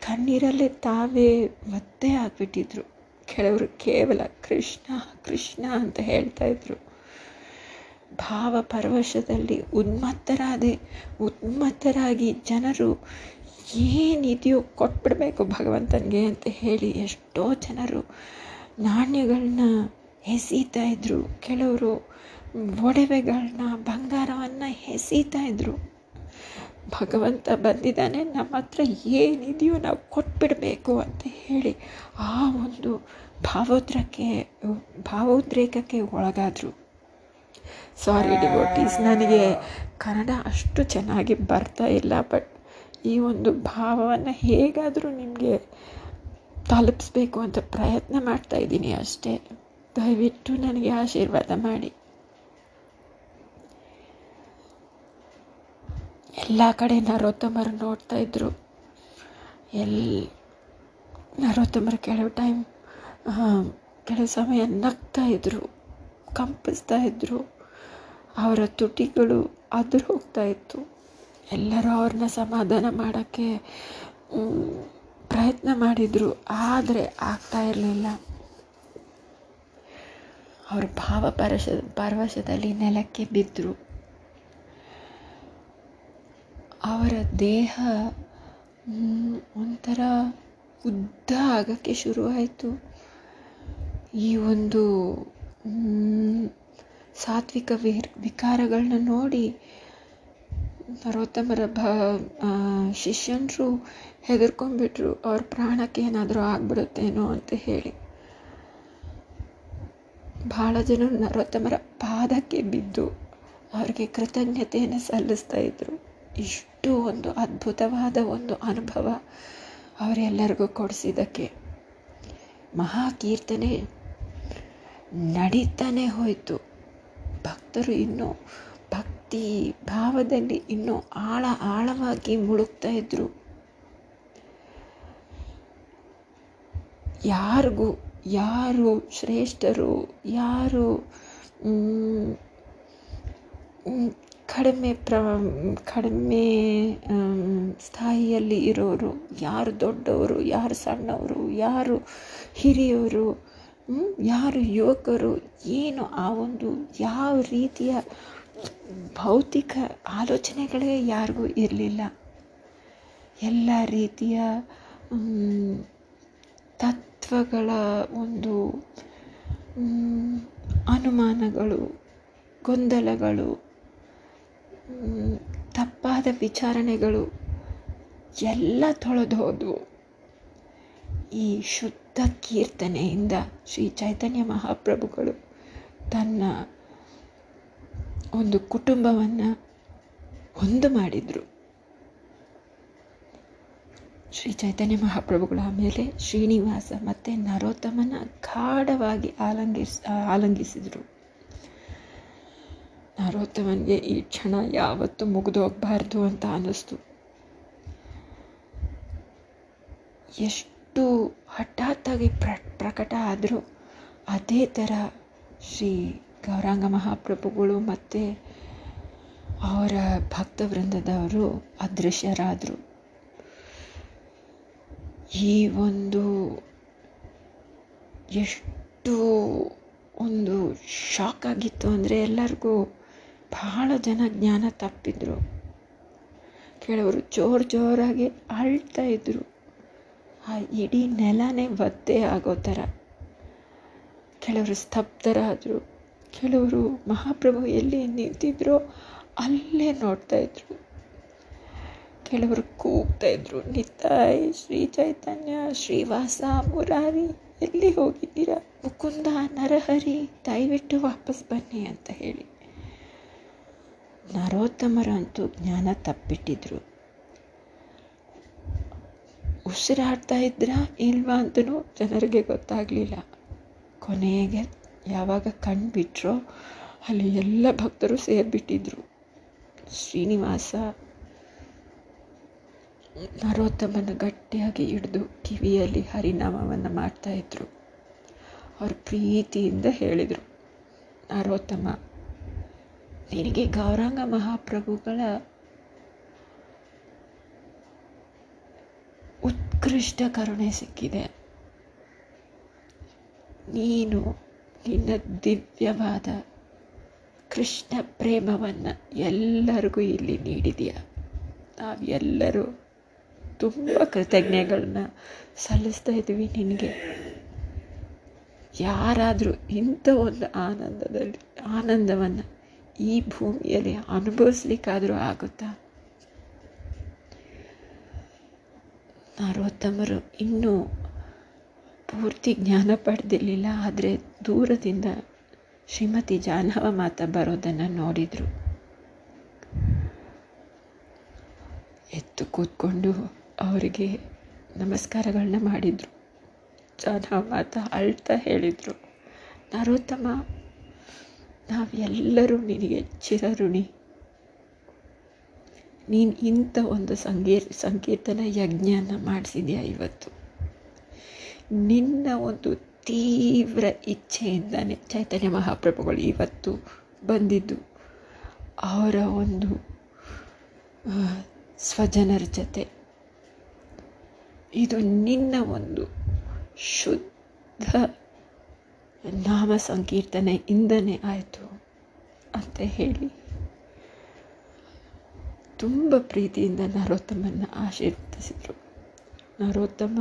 ಕಣ್ಣೀರಲ್ಲೇ ತಾವೇ ಮತ್ತೆ ಆಗಿಬಿಟ್ಟಿದ್ರು. ಕೆಲವರು ಕೇವಲ ಕೃಷ್ಣ ಕೃಷ್ಣ ಅಂತ ಹೇಳ್ತಾ ಇದ್ರು. ಭಾವ ಪರವಶದಲ್ಲಿ ಉನ್ಮತ್ತರಾದೆ, ಉನ್ಮತ್ತರಾಗಿ ಜನರು ಏನಿದೆಯೋ ಕೊಟ್ಬಿಡಬೇಕು ಭಗವಂತನಿಗೆ ಅಂತ ಹೇಳಿ ಎಷ್ಟೋ ಜನರು ನಾಣ್ಯಗಳನ್ನ ಎಸೀತಾ ಇದ್ರು. ಕೆಲವರು ಒಡವೆಗಳನ್ನ ಬಂಗಾರವನ್ನು ಎಸೀತಾ ಇದ್ರು. ಭಗವಂತ ಬಂದಿದ್ದಾನೆ, ನಮ್ಮ ಹತ್ರ ಏನಿದೆಯೋ ನಾವು ಕೊಟ್ಬಿಡಬೇಕು ಅಂತ ಹೇಳಿ ಆ ಒಂದು ಭಾವೋದ್ರಕ್ಕೆ ಭಾವೋದ್ರೇಕಕ್ಕೆ ಒಳಗಾದರು. ಸಾರಿ ಡಿವೋಟೀಸ್ ನನಗೆ ಕನ್ನಡ ಅಷ್ಟು ಚೆನ್ನಾಗಿ ಬರ್ತಾ ಇಲ್ಲ ಬಟ್ ಈ ಒಂದು ಭಾವವನ್ನು ಹೇಗಾದರೂ ನಿಮಗೆ ತಲುಪಿಸ್ಬೇಕು ಅಂತ ಪ್ರಯತ್ನ ಮಾಡ್ತಾ ಇದ್ದೀನಿ ಅಷ್ಟೇ. ದಯವಿಟ್ಟು ನನಗೆ ಆಶೀರ್ವಾದ ಮಾಡಿ. ಎಲ್ಲ ಕಡೆ ನರೋತ್ತಮರು ನೋಡ್ತಾ ಇದ್ರು. ಎಲ್ಲಿ ನರೋತ್ತಮರು ಕೆಲವು ಟೈಮ್ ಕೆಲವು ಸಮಯ ನಗ್ತಾ ಇದ್ರು, ಕಂಪಿಸ್ತಾ ಇದ್ರು. ಅವರ ತುಟಿಗಳು ಅದ್ರ ಹೋಗ್ತಾ ಇತ್ತು. ಎಲ್ಲರೂ ಅವ್ರನ್ನ ಸಮಾಧಾನ ಮಾಡೋಕ್ಕೆ ಪ್ರಯತ್ನ ಮಾಡಿದರು. ಆದರೆ ಆಗ್ತಾ ಇರಲಿಲ್ಲ. ಅವರು ಭಾವ ಪರಶ, ಪರವಶದಲ್ಲಿ ನೆಲಕ್ಕೆ ಬಿದ್ದರು ಅವರ ದೇಹ ಒಂಥರ ಉದ್ದ ಆಗೋಕ್ಕೆ ಶುರುವಾಯಿತು. ಈ ಒಂದು ಸಾತ್ವಿಕ ವಿರ್ ವಿಕಾರಗಳನ್ನ ನೋಡಿ ನರೋತ್ತಮರ ಭ ಶಿಷ್ಯನರು ಹೆದರ್ಕೊಂಡ್ಬಿಟ್ರು. ಅವ್ರ ಪ್ರಾಣಕ್ಕೆ ಏನಾದರೂ ಆಗ್ಬಿಡುತ್ತೇನೋ ಅಂತ ಹೇಳಿ. ಭಾಳ ಜನ ನರೋತ್ತಮರ ಪಾದಕ್ಕೆ ಬಿದ್ದು ಅವ್ರಿಗೆ ಕೃತಜ್ಞತೆಯನ್ನು ಸಲ್ಲಿಸ್ತಾ ಇದ್ರು. ಇಷ್ಟು ಒಂದು ಅದ್ಭುತವಾದ ಒಂದು ಅನುಭವ ಅವರೆಲ್ಲರಿಗೂ ಕೊಡಿಸಿದ್ದಕ್ಕೆ ಮಹಾಕೀರ್ತನೆ ನಡೀತಾನೆ ಹೋಯಿತು. ಭಕ್ತರು ಇನ್ನೂ ಭಕ್ತಿ ಭಾವದಲ್ಲಿ ಇನ್ನೂ ಆಳ ಆಳವಾಗಿ ಮುಳುಗ್ತಾ ಇದ್ರು. ಯಾರಿಗೂ, ಯಾರು ಶ್ರೇಷ್ಠರು, ಯಾರು ಕಡಿಮೆ ಪ್ರ, ಕಡಿಮೆ ಸ್ಥಾಯಿಯಲ್ಲಿ ಇರೋರು, ಯಾರು ದೊಡ್ಡವರು, ಯಾರು ಸಣ್ಣವರು, ಯಾರು ಹಿರಿಯವರು ಯಾರು ಯುವಕರು, ಏನು ಆ ಒಂದು ಯಾವ ರೀತಿಯ ಭೌತಿಕ ಆಲೋಚನೆಗಳೇ ಯಾರಿಗೂ ಇರಲಿಲ್ಲ. ಎಲ್ಲ ರೀತಿಯ ತತ್ವಗಳ ಒಂದು ಅನುಮಾನಗಳು, ಗೊಂದಲಗಳು ತಪ್ಪಾದ ವಿಚಾರಣೆಗಳು ಎಲ್ಲ ತೊಳೆದು ಹೋದವು ಈ ಶುದ್ಧ ಕೀರ್ತನೆಯಿಂದ ಶ್ರೀ ಚೈತನ್ಯ ಮಹಾಪ್ರಭುಗಳು ತನ್ನ ಒಂದು ಕುಟುಂಬವನ್ನು ಒಂದು ಮಾಡಿದರು. ಶ್ರೀ ಚೈತನ್ಯ ಮಹಾಪ್ರಭುಗಳ ಮೇಲೆ ಶ್ರೀನಿವಾಸ ಮತ್ತು ನರೋತ್ತಮನ ಗಾಢವಾಗಿ ಆಲಂಗಿಸ್, ಆಲಂಗಿಸಿದರು. ನರೋತ್ತಮನಿಗೆ ಈ ಕ್ಷಣ ಯಾವತ್ತೂ ಮುಗಿದೋಗ್ಬಾರ್ದು ಅಂತ ಅನ್ನಿಸ್ತು. ಎಷ್ಟು ಹಠಾತ್ತಾಗಿ ಪ್ರ, ಪ್ರಕಟ ಆದರೂ ಅದೇ ಥರ ಶ್ರೀ ಗೌರಾಂಗ ಮಹಾಪ್ರಭುಗಳು ಮತ್ತು ಅವರ ಭಕ್ತವೃಂದದವರು ಅದೃಶ್ಯರಾದರು. ಈ ಒಂದು ಎಷ್ಟು ಒಂದು ಶಾಕ್ ಆಗಿತ್ತು ಅಂದರೆ ಎಲ್ಲರಿಗೂ ಬಹಳ ಜನ ಜ್ಞಾನ ತಪ್ಪಿದ್ರು. ಕೆಲವರು ಜೋರು ಜೋರಾಗಿ ಅಳ್ತಾ ಇದ್ರು. ಆ ಇಡೀ ನೆಲನೇ ಒದ್ದೆ ಆಗೋ ಥರ. ಕೆಲವರು ಸ್ತಬ್ಧರಾದರು. ಕೆಲವರು ಮಹಾಪ್ರಭು ಎಲ್ಲಿ ನಿಂತಿದ್ರೋ ಅಲ್ಲೇ ನೋಡ್ತಾ ಇದ್ರು. ಕೆಲವರು ಕೂಗ್ತಾ ಇದ್ರು. ನಿತಾಯ್, ಶ್ರೀ ಚೈತನ್ಯ, ಶ್ರೀವಾಸ, ಮುರಾರಿ, ಎಲ್ಲಿ ಹೋಗಿದ್ದೀರಾ? ಮುಕುಂದ, ನರಹರಿ, ದಯವಿಟ್ಟು ವಾಪಸ್ ಬನ್ನಿ ಅಂತ ಹೇಳಿ. ನರೋತ್ತಮರಂತೂ ಜ್ಞಾನ ತಪ್ಪಿಟ್ಟಿದ್ರು. ಉಸಿರಾಡ್ತಾ ಇದ್ರ ಇಲ್ವಾ ಅಂತಲೂ ಜನರಿಗೆ ಗೊತ್ತಾಗಲಿಲ್ಲ. ಕೊನೆಗೆ ಯಾವಾಗ ಕಣ್ಣು ಬಿಟ್ಟರೋ ಅಲ್ಲಿ ಎಲ್ಲ ಭಕ್ತರು ಸೇರಿಬಿಟ್ಟಿದ್ರು. ಶ್ರೀನಿವಾಸ ನರೋತ್ತಮನ ಗಟ್ಟಿಯಾಗಿ ಹಿಡಿದು ಕಿವಿಯಲ್ಲಿ ಹರಿನಾಮವನ್ನು ಮಾಡ್ತಾಯಿದ್ರು ಅವ್ರ ಪ್ರೀತಿಯಿಂದ ಹೇಳಿದರು, ನರೋತ್ತಮ ನಿನಗೆ ಗೌರಾಂಗ ಮಹಾಪ್ರಭುಗಳ ಉತ್ಕೃಷ್ಟ ಕರುಣೆ ಸಿಕ್ಕಿದೆ. ನೀನು ನಿನ್ನ ದಿವ್ಯವಾದ ಕೃಷ್ಣ ಪ್ರೇಮವನ್ನು ಎಲ್ಲರಿಗೂ ಇಲ್ಲಿ ನೀಡಿದೀಯ. ನಾವೆಲ್ಲರೂ ತುಂಬ ಕೃತಜ್ಞಗಳನ್ನ ಸಲ್ಲಿಸ್ತಾ ಇದ್ದೀವಿ ನಿನಗೆ. ಯಾರಾದರೂ ಇಂಥ ಒಂದು ಆನಂದದಲ್ಲಿ, ಆನಂದವನ್ನು ಈ ಭೂಮಿಯಲ್ಲಿ ಅನುಭವಿಸ್ಲಿಕ್ಕಾದರೂ ಆಗುತ್ತಾ? ನರೋತ್ತಮರು ಇನ್ನೂ ಪೂರ್ತಿ ಜ್ಞಾನ ಪಡೆದಿರಲಿಲ್ಲ, ಆದರೆ ದೂರದಿಂದ ಶ್ರೀಮತಿ ಜಾಹ್ನವ ಮಾತ ಬರೋದನ್ನು ನೋಡಿದರು. ಎತ್ತು ಕೂತ್ಕೊಂಡು ಅವರಿಗೆ ನಮಸ್ಕಾರಗಳನ್ನ ಮಾಡಿದರು. ಜಾಹ್ನವ ಮಾತ ಅಳ್ತಾ ಹೇಳಿದರು, ನರೋತ್ತಮ ನಾವೆಲ್ಲರೂ ನಿನಗೆ ಚಿರಋಣಿ. ನೀನು ಇಂಥ ಒಂದು ಸಂಗೀ, ಸಂಕೀರ್ತನ ಯಜ್ಞನ ಮಾಡಿಸಿದ್ಯಾ ಇವತ್ತು? ನಿನ್ನ ಒಂದು ತೀವ್ರ ಇಚ್ಛೆಯಿಂದಾನೆ ಚೈತನ್ಯ ಮಹಾಪ್ರಭುಗಳು ಇವತ್ತು ಬಂದಿದ್ದು. ಅವರ ಒಂದು ಸ್ವಜನರ ಜೊತೆ. ಇದು ನಿನ್ನ ಒಂದು ಶುದ್ಧ ನಾಮ ಇಂದನೆ ಆಯಿತು ಅಂತ ಹೇಳಿ ತುಂಬ ಪ್ರೀತಿಯಿಂದ ನರೋತ್ತಮನ ಆಶೀರ್ವದಿಸಿದರು. ನರೋತ್ತಮ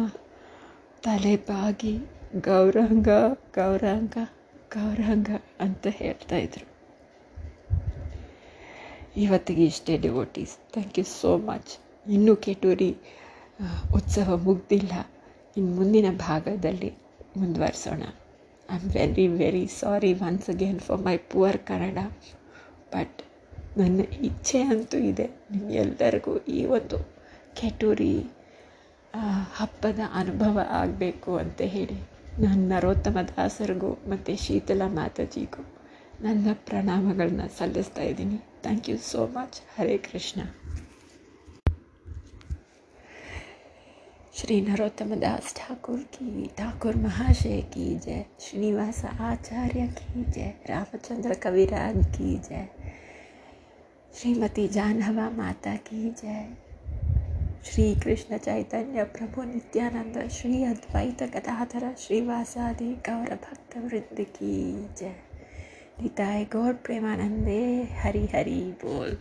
ತಲೆ ಬಾಗಿ ಗೌರಾಂಗ ಗೌರಾಂಗ ಗೌರಾಂಗ ಅಂತ ಹೇಳ್ತಾ ಇದ್ರು. ಇವತ್ತಿಗೆ ಇಷ್ಟೇ devotees thank you so much ಇನ್ನೂ ಕೆಟೂರಿ ಉತ್ಸವ ಮುಗ್ದಿಲ್ಲ. ಇನ್ನು ಮುಂದಿನ ಭಾಗದಲ್ಲಿ ಮುಂದುವರಿಸೋಣ. I am very very sorry once again for my poor Kannada but ನನ್ನ ಇಚ್ಛೆ ಅಂತೂ ಇದೆ ನಿಮ್ಮೆಲ್ಲರಿಗೂ ಈ ಒಂದು ಕೆಟೂರಿ ಹಬ್ಬದ ಅನುಭವ ಆಗಬೇಕು ಅಂತ ಹೇಳಿ. ನಾನು ನರೋತ್ತಮ ದಾಸರಿಗೂ ಮತ್ತು ಶೀತಲಾ ಮಾತಾಜಿಗೂ ನನ್ನ ಪ್ರಣಾಮಗಳನ್ನ ಸಲ್ಲಿಸ್ತಾ ಇದ್ದೀನಿ. Thank you so much Hare Krishna Shri Narottam Das Thakur की, ठाकुर महाशय की जय, श्रीनिवास आचार्य की जय, रामचंद्र कविराज की जय, श्रीमती जानवा माता की जय, श्री कृष्ण चैतन्य प्रभु नित्यानंद, श्री अद्वैत गदाधर श्रीवासादि गौर भक्त वृंद की जय। निताय गौर प्रेमानंदे, हरि हरि बोल।